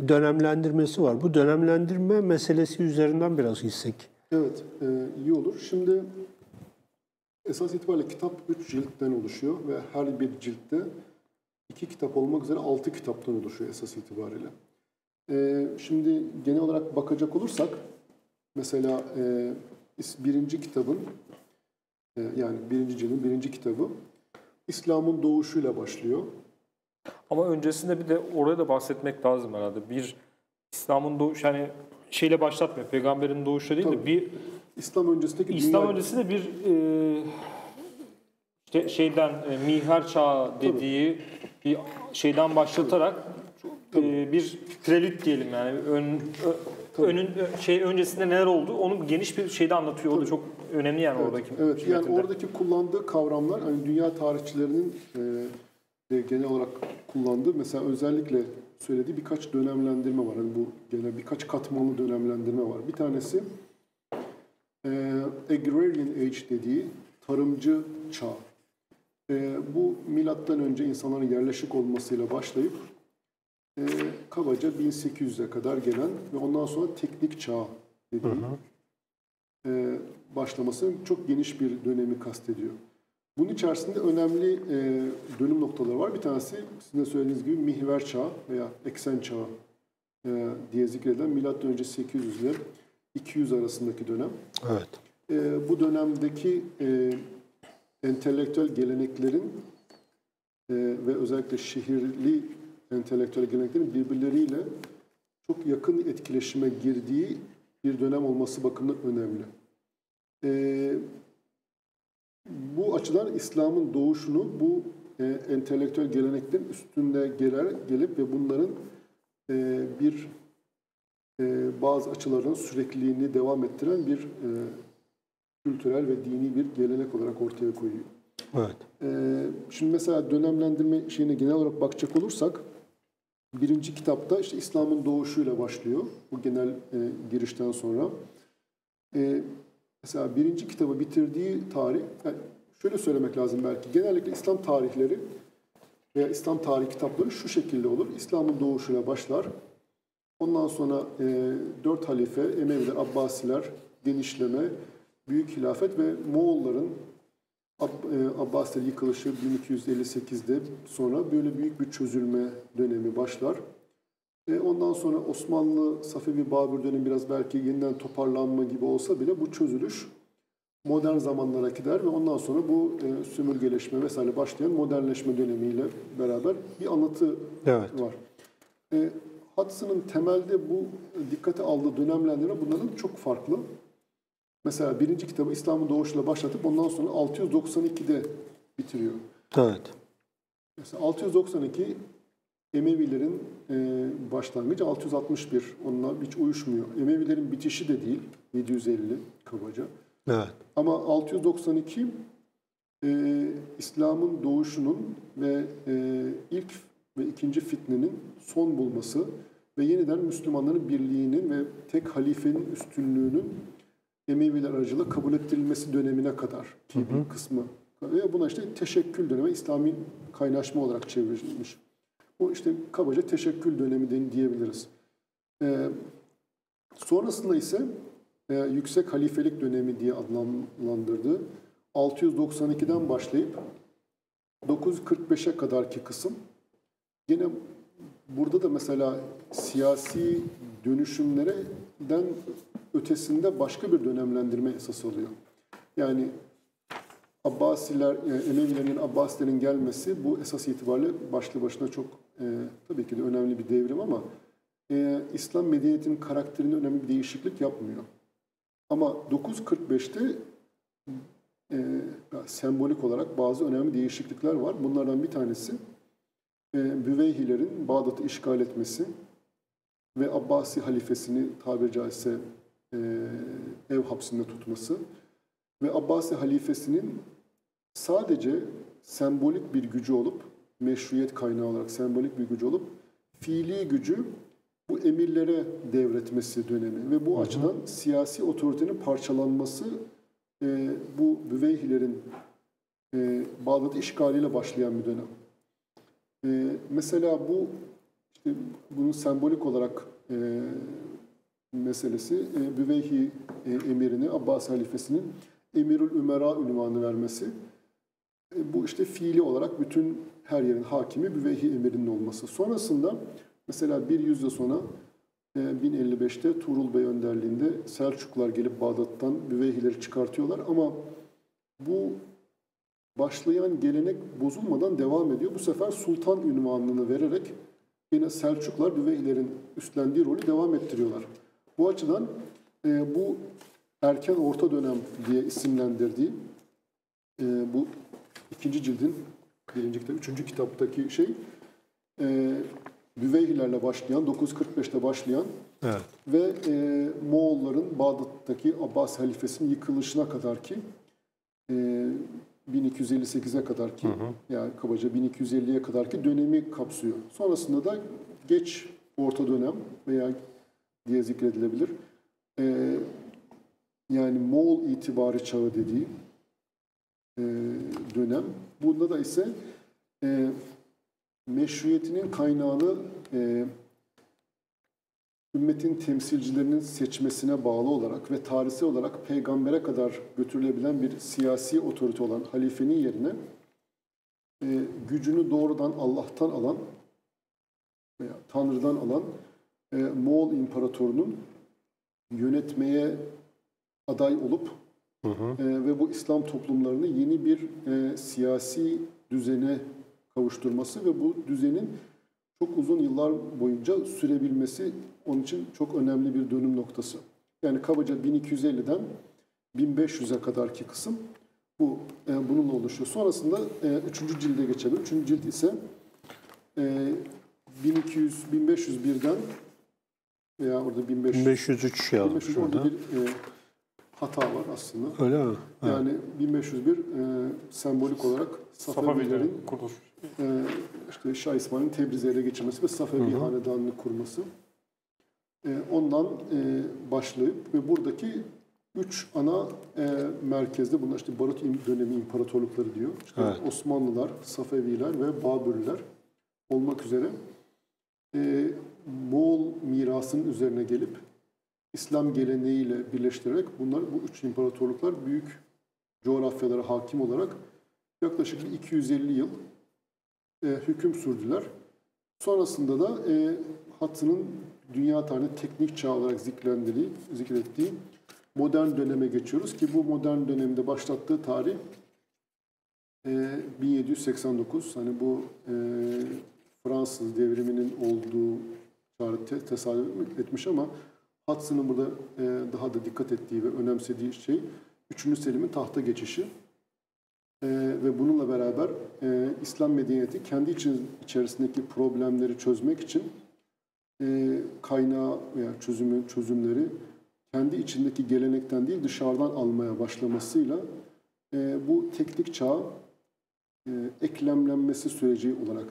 dönemlendirmesi var. Bu dönemlendirme meselesi üzerinden biraz gitsek. Evet, e, iyi olur. Şimdi esas itibariyle kitap 3 ciltten oluşuyor ve her bir ciltte iki kitap olmak üzere 6 kitaptan oluşuyor esas itibariyle. E, şimdi genel olarak bakacak olursak mesela e, birinci kitabın e, yani birinci cildin birinci kitabı İslam'ın doğuşuyla başlıyor. Ama öncesinde bir de oraya da bahsetmek lazım herhalde. Bir İslam'ın doğuş yani şeyle başlatmıyor. Peygamberin doğuşu değil de Tabii. bir İslam öncesindeki İslam dünya- öncesinde bir e, işte şeyden e, mihver çağı dediği bir şeyden başlatarak e, bir prelüt diyelim yani ön, ö- önün şey öncesinde neler oldu onu geniş bir şeyde anlatıyor. O da çok önemli yani oradaki. Evet, yani metinde. oradaki kullandığı kavramlar hani dünya tarihçilerinin e, genel olarak kullandığı mesela özellikle söylediği birkaç dönemlendirme var. Hani bu gene birkaç katmanlı dönemlendirme var. Bir tanesi e, agrarian age dediği tarımcı çağ. E, bu milattan önce insanların yerleşik olmasıyla başlayıp e, kabaca 1800'e kadar gelen ve ondan sonra teknik çağ dediği e, başlaması çok geniş bir dönemi kastediyor. Bunun içerisinde önemli e, dönüm noktaları var. Bir tanesi sizin de söylediğiniz gibi mihver çağı veya eksen çağı e, diye zikredilen milattan önce 800 ile 200 arasındaki dönem. Evet. E, bu dönemdeki e, entelektüel geleneklerin e, ve özellikle şehirli entelektüel geleneklerin birbirleriyle çok yakın etkileşime girdiği bir dönem olması bakımından önemli. E, bu açıdan İslam'ın doğuşunu bu e, entelektüel geleneklerin üstünde gelir, gelip ve bunların e, bir e, bazı açılardan sürekliliğini devam ettiren bir e, kültürel ve dini bir gelenek olarak ortaya koyuyor. Evet. Ee, şimdi mesela dönemlendirme şeyine genel olarak bakacak olursak birinci kitapta işte İslam'ın doğuşuyla başlıyor bu genel e, girişten sonra. Ee, mesela birinci kitabı bitirdiği tarih, yani şöyle söylemek lazım belki genellikle İslam tarihleri veya İslam tarih kitapları şu şekilde olur. İslam'ın doğuşuyla başlar. Ondan sonra e, dört halife, Emeviler, Abbasiler, genişleme, büyük hilafet ve Moğolların e, Abbasiler yıkılışı 1258'de sonra böyle büyük bir çözülme dönemi başlar. E, ondan sonra Osmanlı, Safevi, Babür dönemi biraz belki yeniden toparlanma gibi olsa bile bu çözülüş modern zamanlara gider ve ondan sonra bu e, sömürgeleşme vesaire başlayan modernleşme dönemiyle beraber bir anlatı Evet. var. E, Hudson'ın temelde bu dikkate aldığı dönemlendirme bunların çok farklı. Mesela birinci kitabı İslam'ın doğuşuyla başlatıp ondan sonra 692'de bitiriyor. Evet. Mesela 692 Emevilerin e, başlangıcı 661. Onunla hiç uyuşmuyor. Emevilerin bitişi de değil. 750 kabaca. Evet. Ama 692 e, İslam'ın doğuşunun ve e, ilk ve ikinci fitnenin son bulması ve yeniden Müslümanların birliğinin ve tek halifenin üstünlüğünün Emeviler aracılığıyla kabul ettirilmesi dönemine kadar ki bir kısmı. Ve buna işte teşekkül dönemi, İslami kaynaşma olarak çevrilmiş. Bu işte kabaca teşekkül dönemi diyebiliriz. Ee, sonrasında ise e, yüksek halifelik dönemi diye adlandırdığı 692'den başlayıp 945'e kadarki kısım yine burada da mesela siyasi dönüşümlerden ötesinde başka bir dönemlendirme esas alıyor. Yani Abbasiler, yani Emevilerin, Abbasilerin gelmesi bu esas itibariyle başlı başına çok e, tabii ki de önemli bir devrim ama e, İslam medeniyetinin karakterinde önemli bir değişiklik yapmıyor. Ama 945'te e, sembolik olarak bazı önemli değişiklikler var. Bunlardan bir tanesi e, Büveyhilerin Bağdat'ı işgal etmesi ve Abbasi halifesini tabiri caizse e, ev hapsinde tutması ve Abbasi halifesinin sadece sembolik bir gücü olup, meşruiyet kaynağı olarak sembolik bir gücü olup, fiili gücü bu emirlere devretmesi dönemi ve bu açıdan siyasi otoritenin parçalanması e, bu Büveyhilerin e, Bağdat işgaliyle başlayan bir dönem. E, mesela bu işte bunun sembolik olarak e, meselesi e, Büveyhi e, emirine Abbas halifesinin Emirül Ümera ünvanı vermesi. E, bu işte fiili olarak bütün her yerin hakimi Büveyhi emirinin olması. Sonrasında mesela bir yüzyıl sonra e, 1055'te Tuğrul Bey önderliğinde Selçuklular gelip Bağdat'tan Büveyhileri çıkartıyorlar ama bu başlayan gelenek bozulmadan devam ediyor. Bu sefer sultan ünvanını vererek yine Selçuklar Büveyhilerin üstlendiği rolü devam ettiriyorlar. Bu açıdan e, bu erken orta dönem diye isimlendirdiği e, bu ikinci cildin birinci kitap, üçüncü kitaptaki şey e, Büveyhilerle başlayan, 945'te başlayan Evet. ve e, Moğolların Bağdat'taki Abbas halifesinin yıkılışına kadar ki e, 1258'e kadar ki yani kabaca 1250'ye kadar ki dönemi kapsıyor. Sonrasında da geç orta dönem veya diye zikredilebilir. E, yani Moğol itibarı çağı dediği e, dönem. Bunda da ise e, meşruiyetinin kaynağını e, ümmetin temsilcilerinin seçmesine bağlı olarak ve tarihsel olarak peygambere kadar götürülebilen bir siyasi otorite olan halifenin yerine e, gücünü doğrudan Allah'tan alan veya Tanrı'dan alan e, Moğol imparatorunun yönetmeye aday olup Hı hı. e, ve bu İslam toplumlarını yeni bir e, siyasi düzene kavuşturması ve bu düzenin çok uzun yıllar boyunca sürebilmesi onun için çok önemli bir dönüm noktası. Yani kabaca 1250'den 1500'e kadarki kısım bu e, bununla oluşuyor. Sonrasında e, 3. cilde geçelim. 3. cilt ise e, 1200 1501'den veya orada 1500 1503 yazmış 1500 orada bir e, hata var aslında. Öyle mi? Ha. Yani 1501 e, sembolik olarak Safevilerin Safavilerin kuruluş. e, işte Şah İsmail'in Tebriz'i ele geçirmesi ve Safevi hanedanını kurması. E, ondan e, başlayıp ve buradaki üç ana e, merkezde bunlar işte Barut dönemi imparatorlukları diyor. İşte Evet. Osmanlılar, Safeviler ve Babürler olmak üzere Moğol mirasının üzerine gelip İslam geleneğiyle birleştirerek bunlar bu üç imparatorluklar büyük coğrafyalara hakim olarak yaklaşık bir 250 yıl e, hüküm sürdüler. Sonrasında da e, Hatı'nın dünya tarihinde teknik çağ olarak zikrendiği, zikrettiği modern döneme geçiyoruz ki bu modern dönemde başlattığı tarih e, 1789. Hani bu e, Fransız devriminin olduğu tarih te- tesadüf etmiş ama Hudson'ın burada e, daha da dikkat ettiği ve önemsediği şey 3. Selim'in tahta geçişi. E, ve bununla beraber e, İslam medeniyeti kendi için, içerisindeki problemleri çözmek için kaynağı veya çözümü çözümleri kendi içindeki gelenekten değil dışarıdan almaya başlamasıyla e, bu teknik çağ e, eklemlenmesi süreci olarak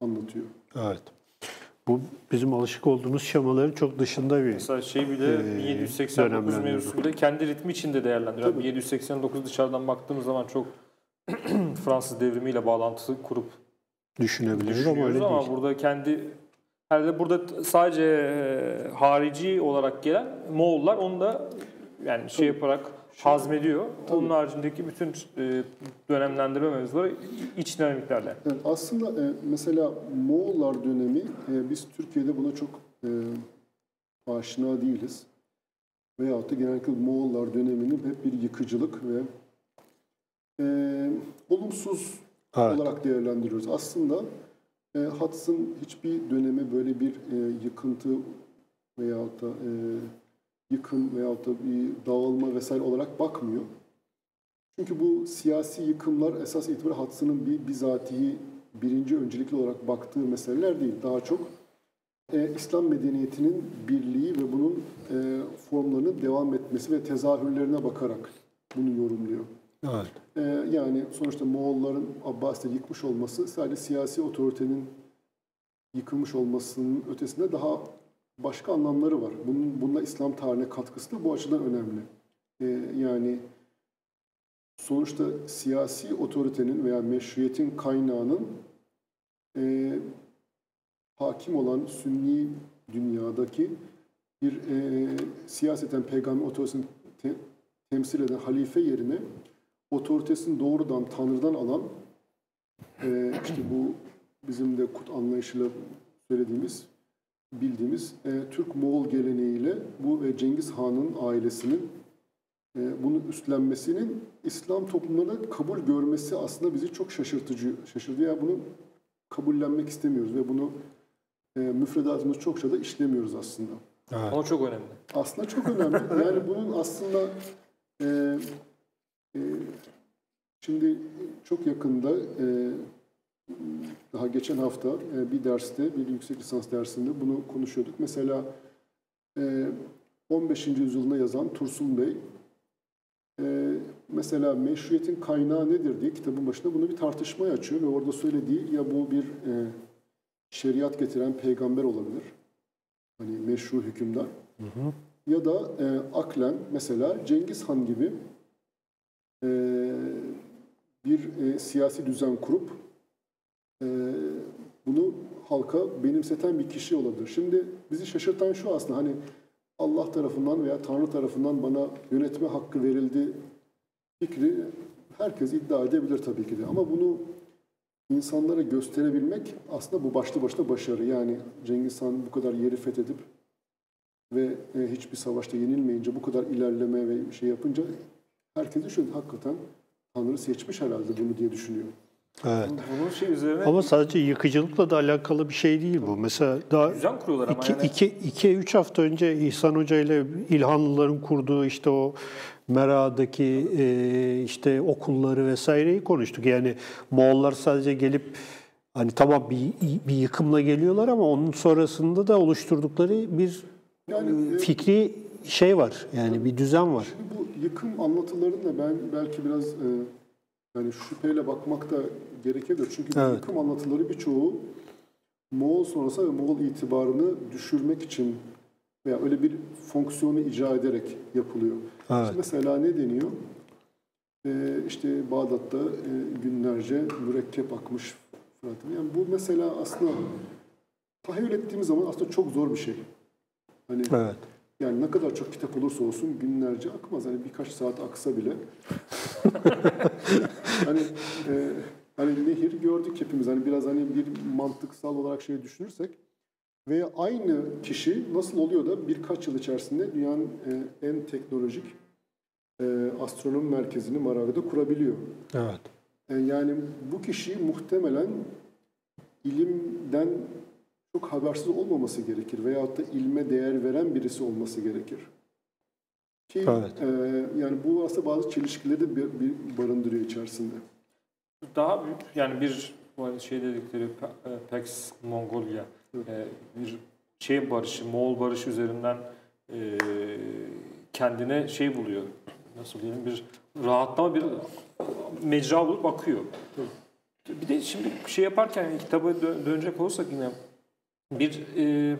anlatıyor. Evet. Bu bizim alışık olduğumuz şemaların çok dışında bir Mesela şey bile Ee, 1789 dönemlendiriyor. mevzusu bile kendi ritmi içinde değerlendiriyor. Tabii. 1789 dışarıdan baktığımız zaman çok [clears throat] Fransız devrimiyle bağlantı kurup düşünebiliriz ama öyle ama, değil. burada kendi herhalde burada sadece harici olarak gelen Moğollar onu da yani şey yaparak hazmediyor. Onun haricindeki bütün dönemlendirme mevzuları iç dinamiklerle. Yani aslında mesela Moğollar dönemi biz Türkiye'de buna çok aşina değiliz. Veyahut da genellikle Moğollar dönemini hep bir yıkıcılık ve e, olumsuz Evet. olarak değerlendiriyoruz. Aslında e, Hudson hiçbir döneme böyle bir e, yıkıntı veyahut da e, yıkım veyahut da bir dağılma vesaire olarak bakmıyor. Çünkü bu siyasi yıkımlar esas itibariyle Hudson'ın bir bizatihi birinci öncelikli olarak baktığı meseleler değil. Daha çok e, İslam medeniyetinin birliği ve bunun e, formlarının devam etmesi ve tezahürlerine bakarak bunu yorumluyor. Evet. Ee, yani sonuçta Moğolların Abbasileri yıkmış olması sadece siyasi otoritenin yıkılmış olmasının ötesinde daha başka anlamları var. Bunun bununla İslam tarihine katkısı da bu açıdan önemli. Ee, yani sonuçta siyasi otoritenin veya meşruiyetin kaynağının e, hakim olan Sünni dünyadaki bir e, siyaseten peygamber otoritesini te- temsil eden halife yerine otoritesini doğrudan Tanrı'dan alan e, işte bu bizim de kut anlayışıyla söylediğimiz bildiğimiz e, Türk-Moğol geleneğiyle bu ve Cengiz Han'ın ailesinin e, bunu üstlenmesinin İslam toplumlarına kabul görmesi aslında bizi çok şaşırtıcı şaşırdı. Ya bunu kabullenmek istemiyoruz ve bunu e, müfredatımız çokça da işlemiyoruz aslında. Evet. Ama çok önemli. Aslında çok önemli. Yani bunun aslında e, şimdi çok yakında e, daha geçen hafta e, bir derste, bir yüksek lisans dersinde bunu konuşuyorduk. Mesela e, 15. yüzyılına yazan Tursun Bey e, mesela meşruiyetin kaynağı nedir diye kitabın başında bunu bir tartışmaya açıyor ve orada söylediği ya bu bir e, şeriat getiren peygamber olabilir. Hani meşru hükümdar. Ya da e, aklen mesela Cengiz Han gibi e, bir e, siyasi düzen kurup e, bunu halka benimseten bir kişi olabilir. Şimdi bizi şaşırtan şu aslında hani Allah tarafından veya Tanrı tarafından bana yönetme hakkı verildi fikri herkes iddia edebilir tabii ki de. Ama bunu insanlara gösterebilmek aslında bu başlı başına başarı. Yani Cengiz Han bu kadar yeri fethedip ve e, hiçbir savaşta yenilmeyince bu kadar ilerleme ve şey yapınca herkes düşünüyor. Hakikaten Tanrı seçmiş herhalde bunu diye düşünüyor. Evet. Bunun şey üzerine Ama sadece yıkıcılıkla da alakalı bir şey değil bu. Mesela daha düzen kuruyorlar ama iki, yani. iki, iki, üç hafta önce İhsan Hoca ile İlhanlıların kurduğu işte o Mera'daki e, işte okulları vesaireyi konuştuk. Yani Moğollar sadece gelip hani tamam bir, bir yıkımla geliyorlar ama onun sonrasında da oluşturdukları bir Yani, e, fikri şey var. Yani bir düzen var. Şimdi bu yıkım anlatılarında ben belki biraz e, yani şüpheyle bakmak da gerekebilir. Çünkü bu Evet. yıkım anlatıları birçoğu Moğol sonrası ve Moğol itibarını düşürmek için veya öyle bir fonksiyonu icra ederek yapılıyor. Evet. İşte mesela ne deniyor? E, işte Bağdat'ta e, günlerce mürekkep akmış Fırat'ın. Yani bu mesela aslında tahayyül ettiğimiz zaman aslında çok zor bir şey. Hani Evet. Yani ne kadar çok kitap olursa olsun günlerce akmaz. Hani birkaç saat aksa bile. [laughs] hani e, hani nehir gördük hepimiz. Hani biraz hani bir mantıksal olarak şey düşünürsek veya aynı kişi nasıl oluyor da birkaç yıl içerisinde dünyanın e, en teknolojik e, astronomi merkezini Maravi'de kurabiliyor. Evet. E, yani bu kişi muhtemelen ilimden çok habersiz olmaması gerekir veyahut da ilme değer veren birisi olması gerekir. Ki Evet. e, yani bu aslında bazı çelişkileri de bir, bir barındırıyor içerisinde. Daha büyük yani bir şey dedikleri e, Pax Mongolia Evet. e, bir şey barışı, Moğol barışı üzerinden e, kendine şey buluyor. Nasıl diyelim bir rahatlama bir mecra bulup akıyor. Bir de şimdi şey yaparken dö- dönecek olursak yine bir e,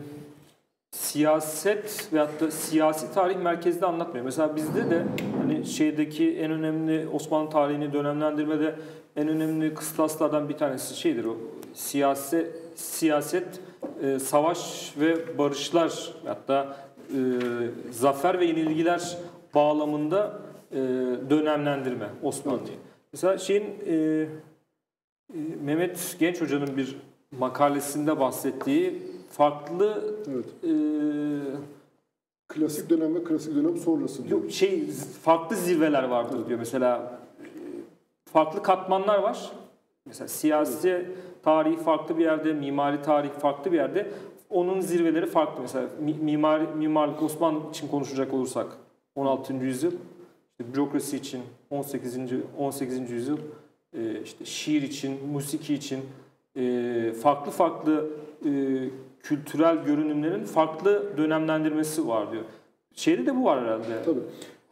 siyaset veyahut da siyasi tarih merkezde anlatmıyor. Mesela bizde de hani şeydeki en önemli Osmanlı tarihini dönemlendirmede en önemli kıstaslardan bir tanesi şeydir o siyasi siyaset e, savaş ve barışlar hatta e, zafer ve yenilgiler bağlamında e, dönemlendirme Osmanlı'yı. Mesela şeyin e, e, Mehmet Genç Hoca'nın bir makalesinde bahsettiği farklı Evet. e, Klasik dönem ve klasik dönem sonrası diyor. yok şey farklı zirveler vardır diyor. Mesela e, farklı katmanlar var. Mesela siyasi tarihi farklı bir yerde, mimari tarih farklı bir yerde. Onun zirveleri farklı. Mesela mi- mimari, mimarlık Osmanlı için konuşacak olursak 16. yüzyıl, işte bürokrasi için 18. 18. yüzyıl, e, işte şiir için, musiki için e, farklı farklı e, kültürel görünümlerin farklı dönemlendirmesi var diyor. Şeyde de bu var herhalde. Tabii.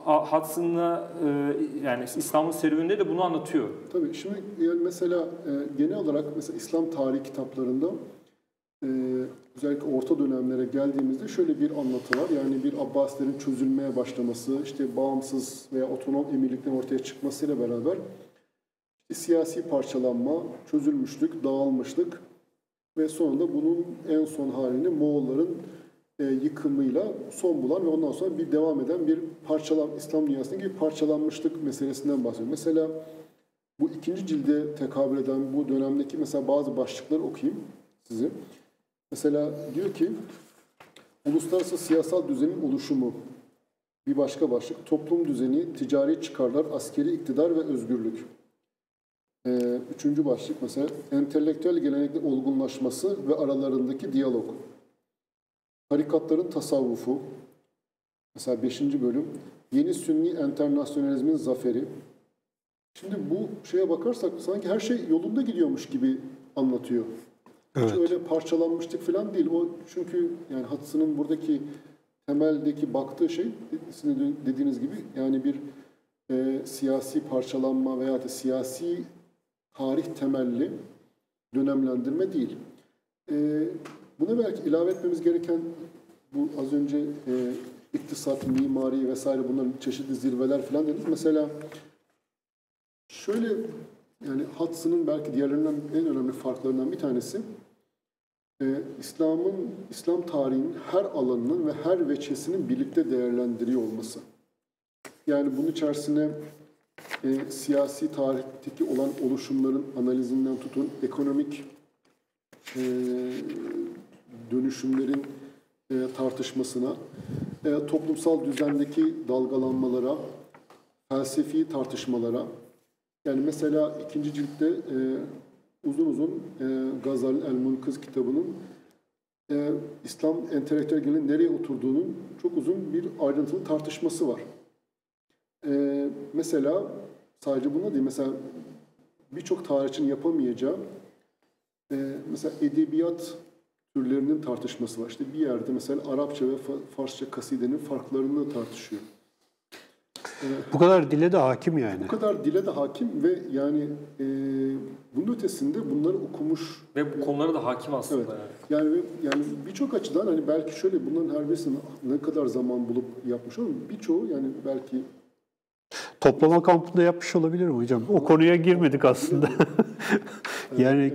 Hudson'la e, yani İstanbul serüveninde de bunu anlatıyor. Tabii şimdi yani mesela e, genel olarak mesela İslam tarihi kitaplarında e, özellikle orta dönemlere geldiğimizde şöyle bir anlatı var. Yani bir Abbasilerin çözülmeye başlaması, işte bağımsız veya otonom emirliklerin ortaya çıkmasıyla beraber siyasi parçalanma, çözülmüşlük, dağılmışlık ve sonunda bunun en son halini Moğolların e, yıkımıyla son bulan ve ondan sonra bir devam eden bir parçalan İslam dünyasındaki parçalanmışlık meselesinden bahsediyor. Mesela bu ikinci cilde tekabül eden bu dönemdeki mesela bazı başlıkları okuyayım size. Mesela diyor ki uluslararası siyasal düzenin oluşumu bir başka başlık toplum düzeni, ticari çıkarlar, askeri iktidar ve özgürlük. Ee, üçüncü başlık mesela entelektüel gelenekli olgunlaşması ve aralarındaki diyalog. Tarikatların tasavvufu. Mesela beşinci bölüm. Yeni Sünni enternasyonalizmin zaferi. Şimdi bu şeye bakarsak sanki her şey yolunda gidiyormuş gibi anlatıyor. Hiç Evet. öyle parçalanmışlık falan değil. O çünkü yani Hudson'ın buradaki temeldeki baktığı şey sizin de dediğiniz gibi yani bir e, siyasi parçalanma veya da siyasi tarih temelli dönemlendirme değil. E, buna belki ilave etmemiz gereken bu az önce e, iktisat, mimari vesaire bunların çeşitli zirveler falan dediniz. Mesela şöyle yani Hudson'ın belki diğerlerinden en önemli farklarından bir tanesi e, İslam'ın İslam tarihinin her alanının ve her veçesinin birlikte değerlendiriyor olması. Yani bunun içerisine e, siyasi tarihteki olan oluşumların analizinden tutun ekonomik e, dönüşümlerin e, tartışmasına, e, toplumsal düzendeki dalgalanmalara, felsefi tartışmalara. Yani mesela ikinci ciltte e, uzun uzun e, Gazal El Munkız kitabının e, İslam entelektüelinin nereye oturduğunun çok uzun bir ayrıntılı tartışması var. E, mesela sadece buna değil, mesela birçok tarihçinin yapamayacağı e, mesela edebiyat türlerinin tartışması var. İşte bir yerde mesela Arapça ve Fa- Farsça kasidenin farklarını tartışıyor. Bu kadar dile de hakim yani. Bu kadar dile de hakim ve yani e, bunun ötesinde bunları okumuş. Ve bu konulara da hakim aslında. Evet. Yani. Yani yani birçok açıdan hani belki şöyle bunların her birisini ne kadar zaman bulup yapmış ama birçoğu yani belki Toplama kampında yapmış olabilir mi hocam? O konuya girmedik aslında. [laughs] yani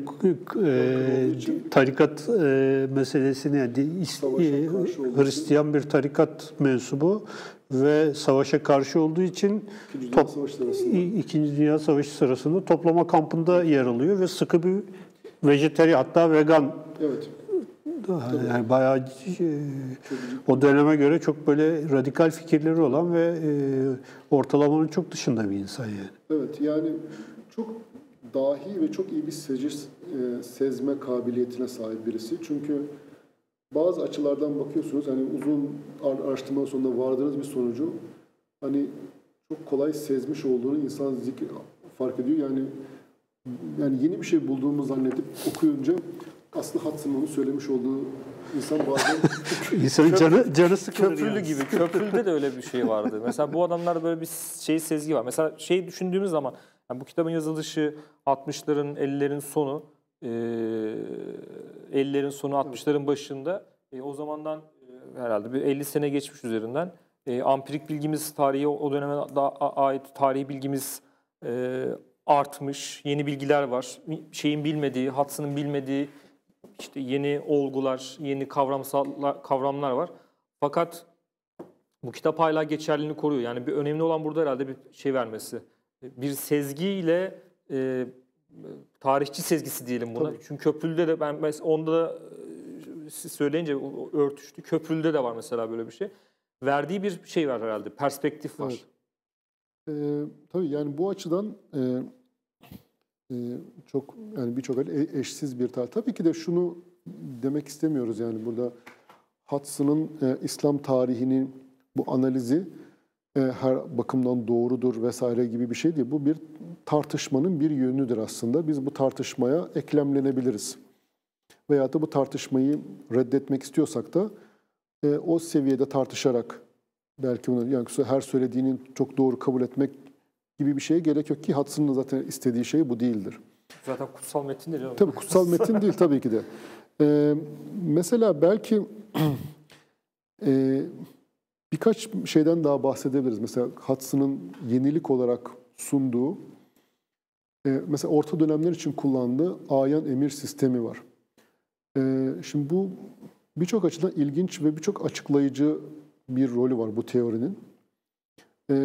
e, tarikat e, meselesini yani e, Hristiyan bir tarikat mensubu ve savaşa karşı olduğu için İkinci Dünya top, İkinci Dünya Savaşı sırasında toplama kampında yer alıyor ve sıkı bir vejeteryan hatta vegan evet yani bayağı e, o döneme göre çok böyle radikal fikirleri olan ve e, ortalamanın çok dışında bir insan yani. evet yani çok dahi ve çok iyi bir sece, e, sezme kabiliyetine sahip birisi. Çünkü bazı açılardan bakıyorsunuz hani uzun ar- araştırmanın sonunda vardığınız bir sonucu hani çok kolay sezmiş olduğunu insan zikir fark ediyor. Yani yani yeni bir şey bulduğumu zannedip okuyunca aslında Hudson'ın onu söylemiş olduğu insan bazen [laughs] İnsanın canı, canı sıkılır Köprülü yani. gibi. [laughs] Köprülüde de öyle bir şey vardı. Mesela bu adamlar böyle bir şey sezgi var. Mesela şey düşündüğümüz zaman yani bu kitabın yazılışı 60'ların 50'lerin sonu e, 50'lerin sonu 60'ların başında e, o zamandan e, herhalde bir 50 sene geçmiş üzerinden e, ampirik bilgimiz tarihi o döneme da ait tarihi bilgimiz e, artmış. Yeni bilgiler var. Şeyin bilmediği, Hudson'ın bilmediği işte yeni olgular, yeni kavramsal kavramlar var. Fakat bu kitap hala geçerliliğini koruyor. Yani bir önemli olan burada herhalde bir şey vermesi. Bir sezgiyle e, tarihçi sezgisi diyelim buna. Tabii. Çünkü Köprülü'de de ben mes- onda da e, siz söyleyince örtüştü. Köprülü'de de var mesela böyle bir şey. Verdiği bir şey var herhalde. Perspektif var. Evet. Ee, tabii yani bu açıdan e, çok yani birçok e- eşsiz bir tarih. Tabii ki de şunu demek istemiyoruz yani burada Hudson'ın e, İslam tarihini bu analizi e, her bakımdan doğrudur vesaire gibi bir şey değil. Bu bir tartışmanın bir yönüdür aslında. Biz bu tartışmaya eklemlenebiliriz. Veyahut da bu tartışmayı reddetmek istiyorsak da e, o seviyede tartışarak belki bunu yani her söylediğinin çok doğru kabul etmek gibi bir şeye gerek yok ki Hudson'ın zaten istediği şey bu değildir. Zaten kutsal metindir canım. Tabii kutsal metin değil tabii ki de. [laughs] Ee, mesela belki [clears throat] e, birkaç şeyden daha bahsedebiliriz. Mesela Hudson'ın yenilik olarak sunduğu, e, mesela orta dönemler için kullandığı ayan emir sistemi var. E, şimdi bu birçok açıdan ilginç ve birçok açıklayıcı bir rolü var bu teorinin. E,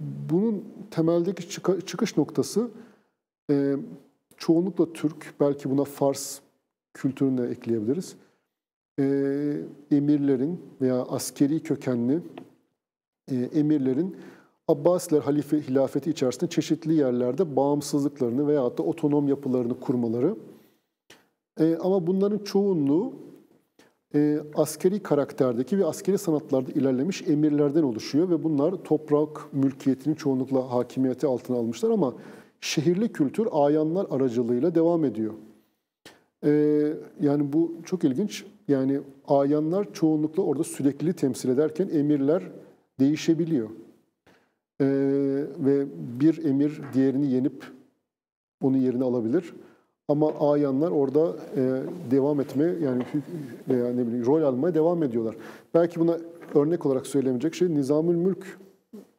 bunun temeldeki çıkış noktası e, çoğunlukla Türk, belki buna Fars kültürünü de ekleyebiliriz. E, emirlerin veya askeri kökenli e, emirlerin Abbasiler halife hilafeti içerisinde çeşitli yerlerde bağımsızlıklarını veya da otonom yapılarını kurmaları. Ama bunların çoğunluğu e, askeri karakterdeki ve askeri sanatlarda ilerlemiş emirlerden oluşuyor ve bunlar toprak mülkiyetini çoğunlukla hakimiyeti altına almışlar ama şehirli kültür ayanlar aracılığıyla devam ediyor. E, yani bu çok ilginç. Yani ayanlar çoğunlukla orada sürekli temsil ederken emirler değişebiliyor. E, ve bir emir diğerini yenip onun yerini alabilir. Ama ayanlar orada e, devam etme yani veya ne bileyim rol almaya devam ediyorlar. Belki buna örnek olarak söylemeyecek şey Nizamül Mülk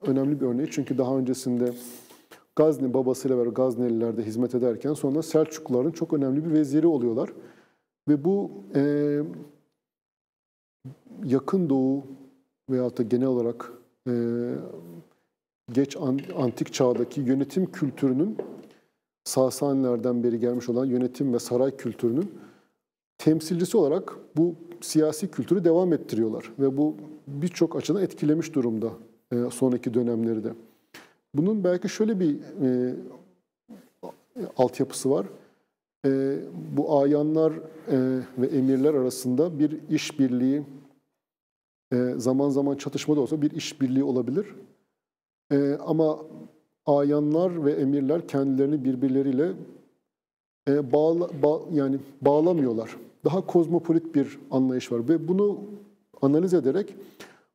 önemli bir örneği. Çünkü daha öncesinde Gazni babasıyla beraber Gaznelilerde hizmet ederken sonra Selçukluların çok önemli bir veziri oluyorlar. Ve bu e, yakın doğu veyahut da genel olarak e, geç an- antik çağdaki yönetim kültürünün Sasanilerden beri gelmiş olan yönetim ve saray kültürünün temsilcisi olarak bu siyasi kültürü devam ettiriyorlar. Ve bu birçok açıdan etkilemiş durumda e, sonraki dönemleri de. Bunun belki şöyle bir e, altyapısı var. E, bu ayanlar e, ve emirler arasında bir işbirliği, e, zaman zaman çatışma da olsa bir işbirliği olabilir. E, ama ayanlar ve emirler kendilerini birbirleriyle e, bağla, bağ- yani bağlamıyorlar. Daha kozmopolit bir anlayış var ve bunu analiz ederek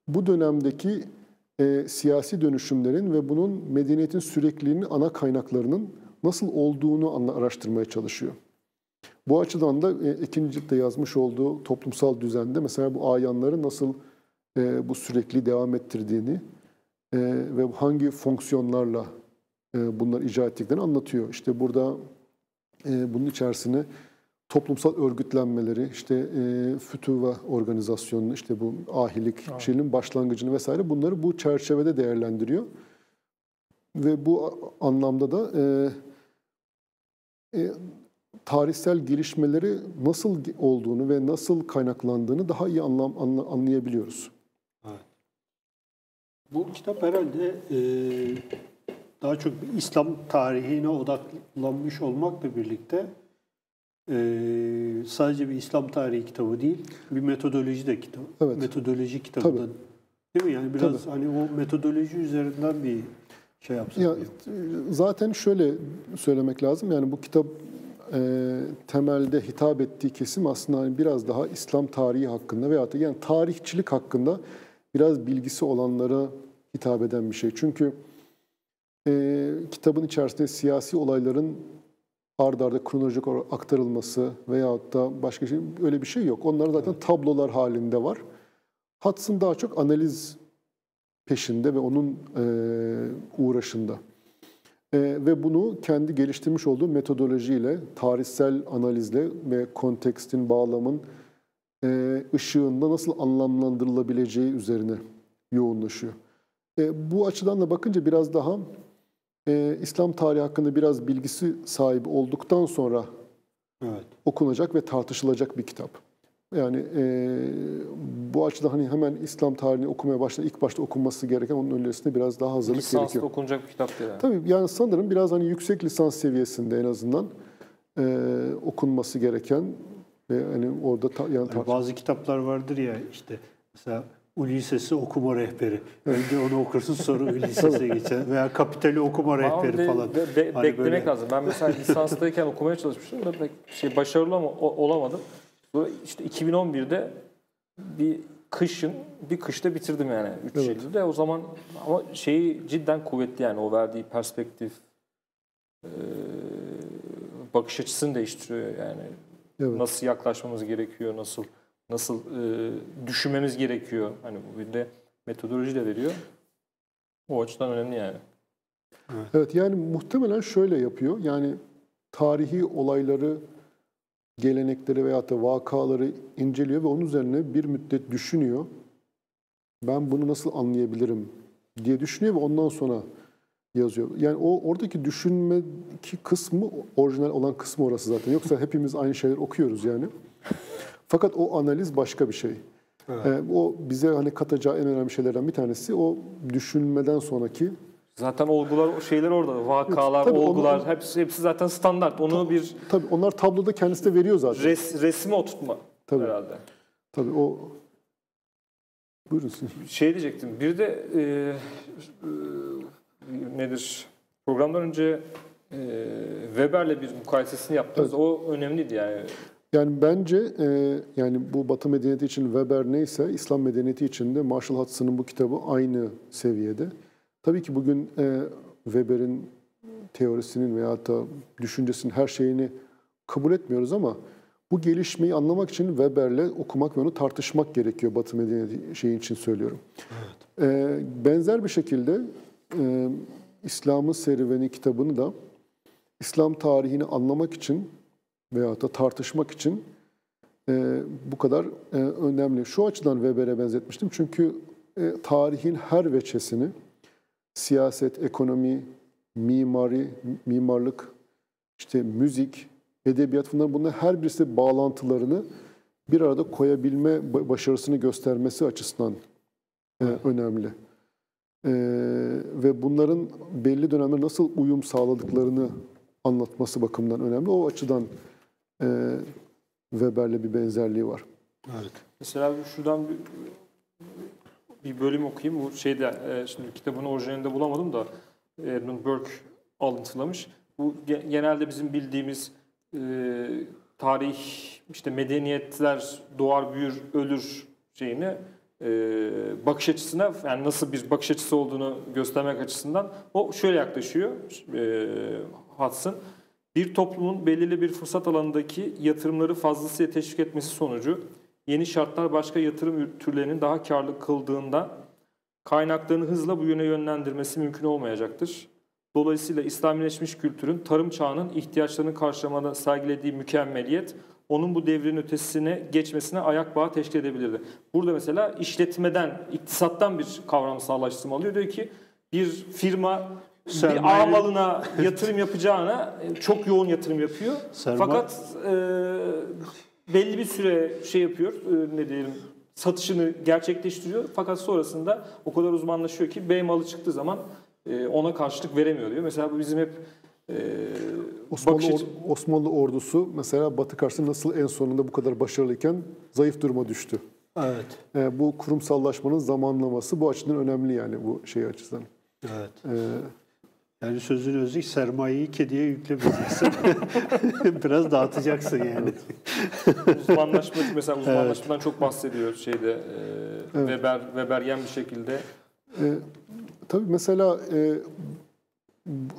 bu dönemdeki e, siyasi dönüşümlerin ve bunun medeniyetin sürekliliğinin ana kaynaklarının nasıl olduğunu araştırmaya çalışıyor. Bu açıdan da e, ikinci ciltte yazmış olduğu toplumsal düzende mesela bu ayanları nasıl e, bu sürekli devam ettirdiğini e, ve hangi fonksiyonlarla bunlar icra ettiklerini anlatıyor. İşte burada e, bunun içerisine toplumsal örgütlenmeleri, işte e, fütüva organizasyonunu, işte bu ahilik şeyinin başlangıcını vesaire bunları bu çerçevede değerlendiriyor. Ve bu anlamda da e, e, tarihsel gelişmeleri nasıl olduğunu ve nasıl kaynaklandığını daha iyi anlam, anla- anlayabiliyoruz. Bu kitap herhalde e, daha çok İslam tarihine odaklanmış olmakla birlikte e, sadece bir İslam tarihi kitabı değil, bir metodoloji de kitabı. Evet. Metodoloji kitabı Tabii. da. Değil mi? Yani biraz hani o metodoloji üzerinden bir şey yapsak. Ya, zaten şöyle söylemek lazım. Yani bu kitap e, temelde hitap ettiği kesim aslında hani biraz daha İslam tarihi hakkında veyahut da yani tarihçilik hakkında biraz bilgisi olanlara hitap eden bir şey. Çünkü e, kitabın içerisinde siyasi olayların ard arda kronolojik olarak aktarılması veyahut da başka şey öyle bir şey yok. Onlar zaten tablolar halinde var. Hudson daha çok analiz peşinde ve onun e, uğraşında. E, ve bunu kendi geliştirmiş olduğu metodolojiyle, tarihsel analizle ve kontekstin, bağlamın e, ışığında nasıl anlamlandırılabileceği üzerine yoğunlaşıyor. E, bu açıdan da bakınca biraz daha e, İslam tarihi hakkında biraz bilgisi sahibi olduktan sonra Evet. okunacak ve tartışılacak bir kitap. Yani e, bu açıdan hani hemen İslam tarihini okumaya başladı. ilk başta okunması gereken onun öncesinde biraz daha hazırlık Lisansla gerekiyor. okunacak bir kitap değil yani. Tabii yani sanırım biraz hani yüksek lisans seviyesinde en azından e, okunması gereken ve hani orada ta, yani tartış- bazı kitaplar vardır ya işte mesela Ulysses'i okuma rehberi. Önce onu okursun sonra Ulysses'e geçer. Veya Kapital'i okuma rehberi de- falan. de- be- Hani beklemek böyle- lazım. Ben mesela [laughs] lisanstayken okumaya çalışmıştım da pek şey başarılı ama, olamadım. Sonra işte 2011'de bir kışın bir kışta bitirdim yani 3 Evet. Eylül'de. O zaman ama şeyi cidden kuvvetli yani o verdiği perspektif e, bakış açısını değiştiriyor yani. Evet. Nasıl yaklaşmamız gerekiyor, nasıl nasıl e, düşünmemiz gerekiyor. Hani bu bir de metodoloji de veriyor. O açıdan önemli yani. Evet yani muhtemelen şöyle yapıyor. Yani tarihi olayları, gelenekleri veyahut da vakaları inceliyor ve onun üzerine bir müddet düşünüyor. Ben bunu nasıl anlayabilirim diye düşünüyor ve ondan sonra yazıyor. Yani o oradaki düşünmeki kısmı orijinal olan kısmı orası zaten. Yoksa hepimiz aynı şeyler okuyoruz yani. Fakat o analiz başka bir şey. Ee, o bize hani katacağı en önemli şeylerden bir tanesi o düşünmeden sonraki Zaten olgular, o şeyler orada. Vakalar, Tabii onu- olgular hepsi hepsi zaten standart. Onu bir tabii onlar tabloda kendisi de veriyor zaten. res, resme oturtma Tabii. herhalde. Tabii o Buyurun siz. Şey diyecektim. Bir de e, e, nedir? Programdan önce e, Weber'le bir mukayesesini yaptınız. O önemliydi yani. Yani bence e, yani bu Batı medeniyeti için Weber neyse İslam medeniyeti için de Marshall Hudson'ın bu kitabı aynı seviyede. Tabii ki bugün e, Weber'in teorisinin veya da düşüncesinin her şeyini kabul etmiyoruz ama bu gelişmeyi anlamak için Weber'le okumak ve onu tartışmak gerekiyor Batı medeniyeti şeyi için söylüyorum. E, benzer bir şekilde e, İslam'ın Serüveni kitabını da İslam tarihini anlamak için veya da tartışmak için e, bu kadar e, önemli. Şu açıdan Weber'e benzetmiştim. Çünkü e, tarihin her veçesini siyaset, ekonomi, mimari, mimarlık, işte müzik, edebiyat bunların bunların her birisi bağlantılarını bir arada koyabilme ba- başarısını göstermesi açısından e, önemli. E, ve bunların belli dönemler nasıl uyum sağladıklarını anlatması bakımından önemli. O açıdan e, Weber'le bir benzerliği var. Evet. Mesela şuradan bir, bir bölüm okuyayım. Bu şeyde e, şimdi kitabın orijinalinde bulamadım da Edmund Burke alıntılamış. Bu ge- genelde bizim bildiğimiz e, tarih işte medeniyetler doğar büyür ölür şeyini e, bakış açısına yani nasıl bir bakış açısı olduğunu göstermek açısından o şöyle yaklaşıyor e, Hudson. Bir toplumun belirli bir fırsat alanındaki yatırımları fazlasıyla teşvik etmesi sonucu yeni şartlar başka yatırım türlerinin daha karlı kıldığında kaynaklarını hızla bu yöne yönlendirmesi mümkün olmayacaktır. Dolayısıyla İslamileşmiş kültürün tarım çağının ihtiyaçlarını karşılamada sergilediği mükemmeliyet onun bu devrin ötesine geçmesine ayak bağı teşkil edebilirdi. Burada mesela işletmeden, iktisattan bir kavramsallaştırma alıyor. Diyor ki bir firma bir Sermaye- ağ malına yatırım yapacağına çok yoğun yatırım yapıyor. Serma- Fakat e, belli bir süre şey yapıyor, e, ne diyelim, satışını gerçekleştiriyor. Fakat sonrasında o kadar uzmanlaşıyor ki B malı çıktığı zaman e, ona karşılık veremiyor diyor. Mesela bu bizim hep e, Osmanlı, bakış or- Osmanlı ordusu mesela Batı karşısında nasıl en sonunda bu kadar başarılıyken zayıf duruma düştü. Evet. E, bu kurumsallaşmanın zamanlaması bu açıdan önemli yani bu şey açıdan. Evet. E, Yani sözün özü sermayeyi kediye yüklemeyeceksin. [laughs] Biraz dağıtacaksın yani. uzmanlaşma mesela uzmanlaşmadan çok bahsediyor şeyde e, Evet. Weber Weberyen bir şekilde. E, tabii mesela e, bu-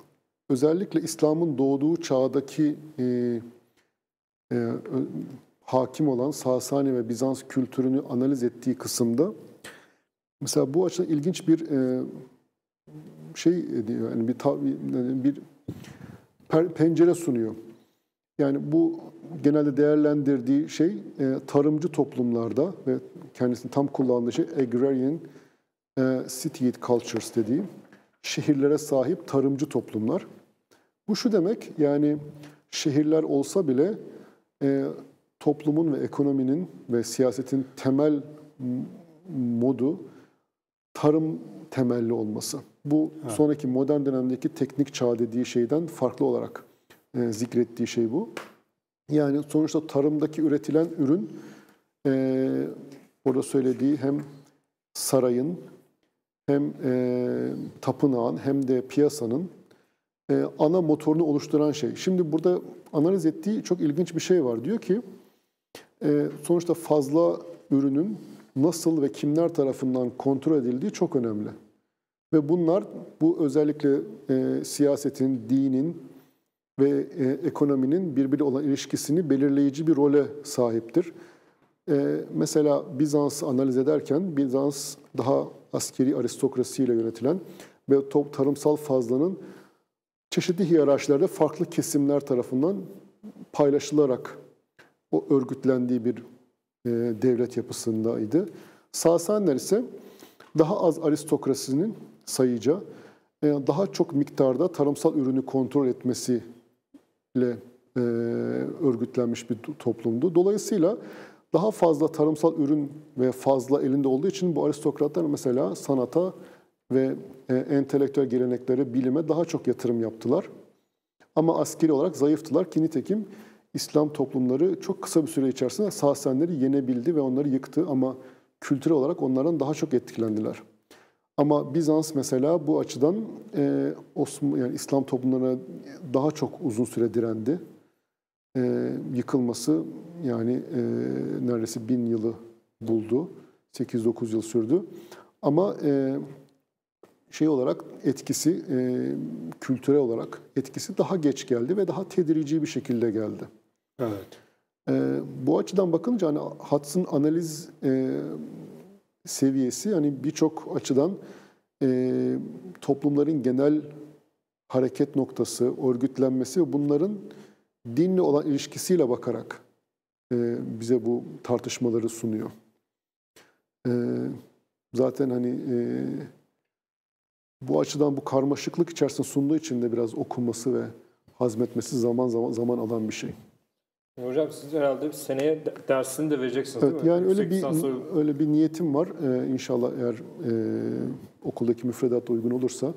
özellikle İslam'ın doğduğu çağdaki e, e, hakim olan Sasani ve Bizans kültürünü analiz ettiği kısımda mesela bu açıdan ilginç bir e, şey diyor yani bir bir pencere sunuyor. Yani bu genelde değerlendirdiği şey e, tarımcı toplumlarda ve kendisini tam kullandığı şey agrarian e, city cultures dediği şehirlere sahip tarımcı toplumlar. Bu şu demek yani şehirler olsa bile e, toplumun ve ekonominin ve siyasetin temel modu tarım temelli olması. Bu sonraki modern dönemdeki teknik çağ dediği şeyden farklı olarak e, zikrettiği şey bu. Yani sonuçta tarımdaki üretilen ürün e, orada söylediği hem sarayın hem e, tapınağın hem de piyasanın e, ana motorunu oluşturan şey. Şimdi burada analiz ettiği çok ilginç bir şey var. Diyor ki e, sonuçta fazla ürünün nasıl ve kimler tarafından kontrol edildiği çok önemli. Ve bunlar bu özellikle e, siyasetin, dinin ve e, ekonominin birbiriyle olan ilişkisini belirleyici bir role sahiptir. E, mesela Bizans'ı analiz ederken Bizans daha askeri aristokrasiyle yönetilen ve top tarımsal fazlanın çeşitli hiyerarşilerde farklı kesimler tarafından paylaşılarak o örgütlendiği bir e, devlet yapısındaydı. Sasaniler ise daha az aristokrasinin sayıca e, daha çok miktarda tarımsal ürünü kontrol etmesiyle e, örgütlenmiş bir toplumdu. Dolayısıyla daha fazla tarımsal ürün ve fazla elinde olduğu için bu aristokratlar mesela sanata ve e, entelektüel geleneklere, bilime daha çok yatırım yaptılar. Ama askeri olarak zayıftılar ki nitekim İslam toplumları çok kısa bir süre içerisinde Sasanileri yenebildi ve onları yıktı ama kültürel olarak onlardan daha çok etkilendiler. Ama Bizans mesela bu açıdan e, Osman, yani İslam toplumlarına daha çok uzun süre direndi. E, yıkılması yani e, neredeyse bin yılı buldu. 8-9 yıl sürdü. Ama e, şey olarak etkisi, e, kültürel olarak etkisi daha geç geldi ve daha tedrici bir şekilde geldi. Evet. E, bu açıdan bakınca hani Huds'ın analiz e, seviyesi hani birçok açıdan e, toplumların genel hareket noktası, örgütlenmesi ve bunların dinle olan ilişkisiyle bakarak e, bize bu tartışmaları sunuyor. E, zaten hani e, bu açıdan bu karmaşıklık içerisinde sunduğu için de biraz okunması ve hazmetmesi zaman zaman zaman alan bir şey. Hocam siz herhalde seneye de- dersini de vereceksiniz Evet, değil mi? yani öyle bir soru- öyle bir niyetim var. Ee, inşallah eğer e, okuldaki müfredat uygun olursa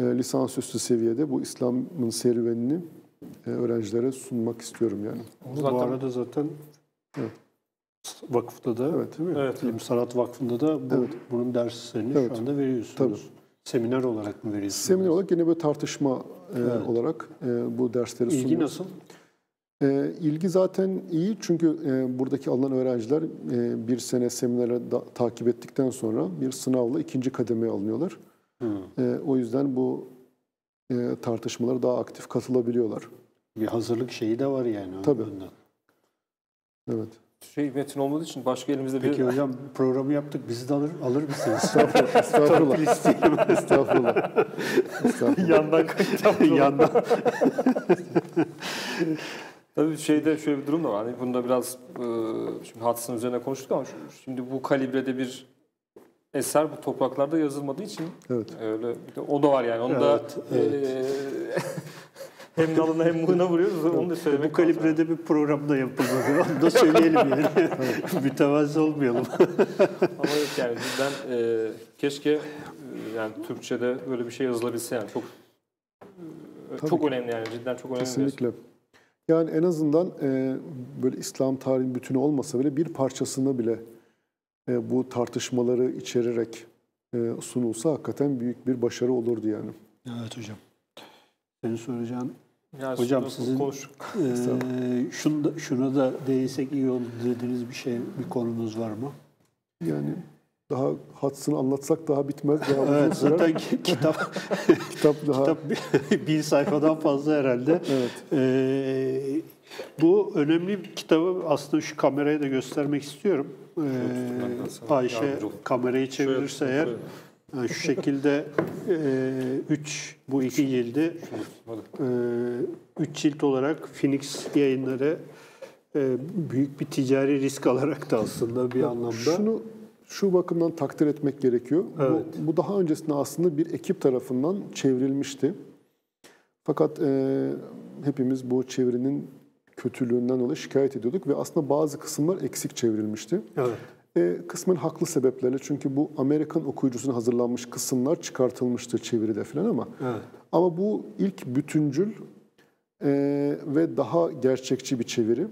e, lisansüstü seviyede bu İslam'ın serüvenini e, öğrencilere sunmak istiyorum yani. Bu Zaten- arada zaten Evet. vakıfta da Evet. değil mi? Evet. Bilim Sanat Vakfı'nda da bu, Evet. bunun derslerini Evet. şu anda veriyorsunuz. Tabii. Seminer olarak mı veriyorsunuz? Seminer olarak yine böyle tartışma e, Evet. olarak e, bu dersleri İlgi sunuyoruz. nasıl? E, ilgi zaten iyi çünkü e, buradaki alınan öğrenciler e, bir sene seminerleri da- takip ettikten sonra bir sınavla ikinci kademeye alınıyorlar. Hı. E, o yüzden bu e, tartışmalara daha aktif katılabiliyorlar. Bir hazırlık şeyi de var yani. Tabii. önden. Evet. şey metin olmadığı için başka elimizde bir Peki hocam programı yaptık. Bizi de alır, alır mısınız? [laughs] Estağfurullah. Estağfurullah. Estağfurullah. Estağfurullah. [laughs] yandan kitap Yandan. [laughs] Tabii şeyde şöyle bir durum da var. Hani bunda biraz e, şimdi Hudson'ın üzerine konuştuk ama şimdi bu kalibrede bir eser bu topraklarda yazılmadığı için Evet. öyle bir de o da var yani. Onu da Evet, e, [laughs] hem nalına hem mığına vuruyoruz. Onu da söylemek Bu kalibrede bir program da yapılmadı. [laughs] Onu da söyleyelim yani. [laughs] Mütevazı olmayalım. Ama yok yani cidden e, keşke e, yani Türkçe'de böyle bir şey yazılabilse yani çok e, Tabii çok ki. önemli yani cidden çok önemli. bir eser. Yani en azından e, böyle İslam tarihin bütünü olmasa bile bir parçasını bile e, bu tartışmaları içererek e, sunulsa hakikaten büyük bir başarı olurdu yani. Evet hocam. Senin soracağın Yani Hocam sizin- Ee, şunu da, şuna da değinsek iyi olur dediğiniz bir şey, bir konunuz var mı? Yani daha hadsını anlatsak daha bitmez. Daha Evet, zaten ki- kitap [laughs] kitap daha kitap bir- [laughs] bin sayfadan fazla herhalde. evet. Ee, bu önemli bir kitabı aslında şu kameraya da göstermek istiyorum. Ee, Ayşe kamerayı çevirirse Şöyle- eğer şöyle. yani şu şekilde 3 bu iki cildi Hadi. 3 cilt olarak Phoenix yayınları e, büyük bir ticari risk alarak da aslında bir anlamda Şunu şu bakımdan takdir etmek gerekiyor. Evet. Bu, bu daha öncesinde aslında bir ekip tarafından çevrilmişti. Fakat e, hepimiz bu çevirinin kötülüğünden dolayı şikayet ediyorduk ve aslında bazı kısımlar eksik çevrilmişti. evet. E, kısmen haklı sebeplerle çünkü bu Amerikan okuyucusuna hazırlanmış kısımlar çıkartılmıştı çeviride falan ama Evet. ama bu ilk bütüncül e, ve daha gerçekçi bir çeviri.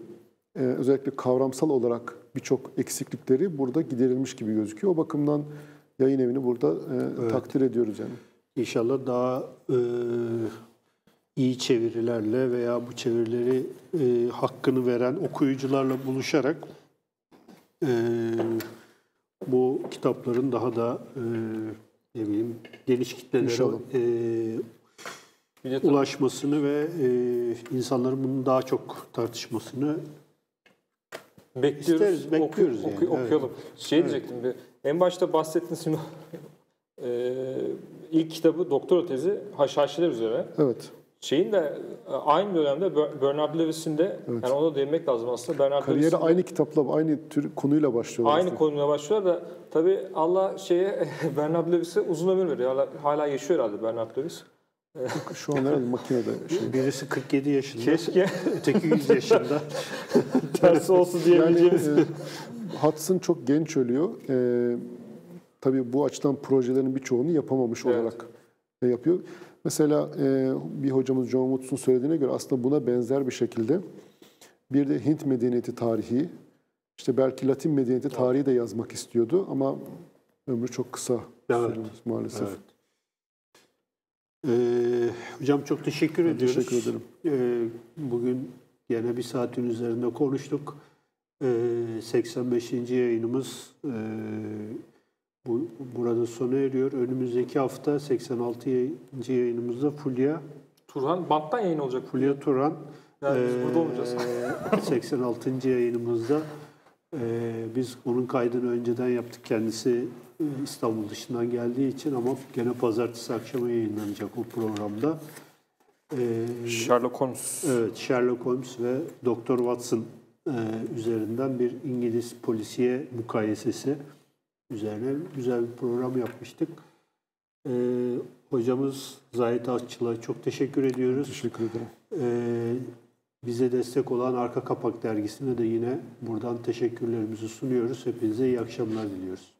E, özellikle kavramsal olarak birçok eksiklikleri burada giderilmiş gibi gözüküyor. O bakımdan yayın evini burada e, takdir ediyoruz yani. İnşallah daha e, iyi çevirilerle veya bu çevirileri e, hakkını veren okuyucularla buluşarak e, bu kitapların daha da e, ne bileyim geniş kitlelere e, ulaşmasını ve e, insanların bunu daha çok tartışmasını Bekliyoruz. İsteriz, bekliyoruz oku- yani, oku- evet. Okuyalım. Şey diyecektim bir. En başta bahsettiğiniz şimdi [laughs] e, ilk kitabı doktora tezi haşhaşiler üzerine. Evet. Şeyin de e, aynı dönemde Ber- Bernard Lewis'in de yani ona değinmek lazım aslında. Bernard Kariyeri Lewis'in aynı kitapla, aynı tür konuyla başlıyorlar. aynı aslında. konuyla başlıyor da tabii Allah şeye [laughs] Bernard Lewis'e uzun ömür veriyor. Hala, hala yaşıyor herhalde Bernard Lewis. Şu an herhalde makinede şey. birisi 47 yaşında, Keşke öteki 100 yaşında. [laughs] tersi olsun Yani diyebileceğimiz. e, Hudson çok genç ölüyor. E, tabii bu açıdan projelerin birçoğunu yapamamış Evet. olarak e, yapıyor. Mesela e, bir hocamız John Woods'un söylediğine göre aslında buna benzer bir şekilde bir de Hint medeniyeti tarihi, işte belki Latin medeniyeti tarihi de yazmak istiyordu ama ömrü çok kısa Evet. maalesef. Evet. Ee, hocam çok teşekkür Ben ediyoruz. teşekkür ederim. Ee, bugün yine bir saatin üzerinde konuştuk. Ee, 85. yayınımız e, bu burada sona eriyor. Önümüzdeki hafta 86. yayınımızda Fulya Turhan banttan yayın olacak. Fulya Turan Yani biz ee, burada olmayacağız. 86. [laughs] yayınımızda ee, biz onun kaydını önceden yaptık. Kendisi e, İstanbul dışından geldiği için ama gene pazartesi akşamı yayınlanacak o programda. Ee, Sherlock Holmes. evet, Sherlock Holmes ve Doktor Watson e, üzerinden bir İngiliz polisiye mukayesesi üzerine güzel bir program yapmıştık. E, hocamız Zahit Akçıl'a çok teşekkür ediyoruz. Teşekkür ederim. Ee, bize destek olan Arka Kapak Dergisi'ne de yine buradan teşekkürlerimizi sunuyoruz. Hepinize iyi akşamlar diliyoruz.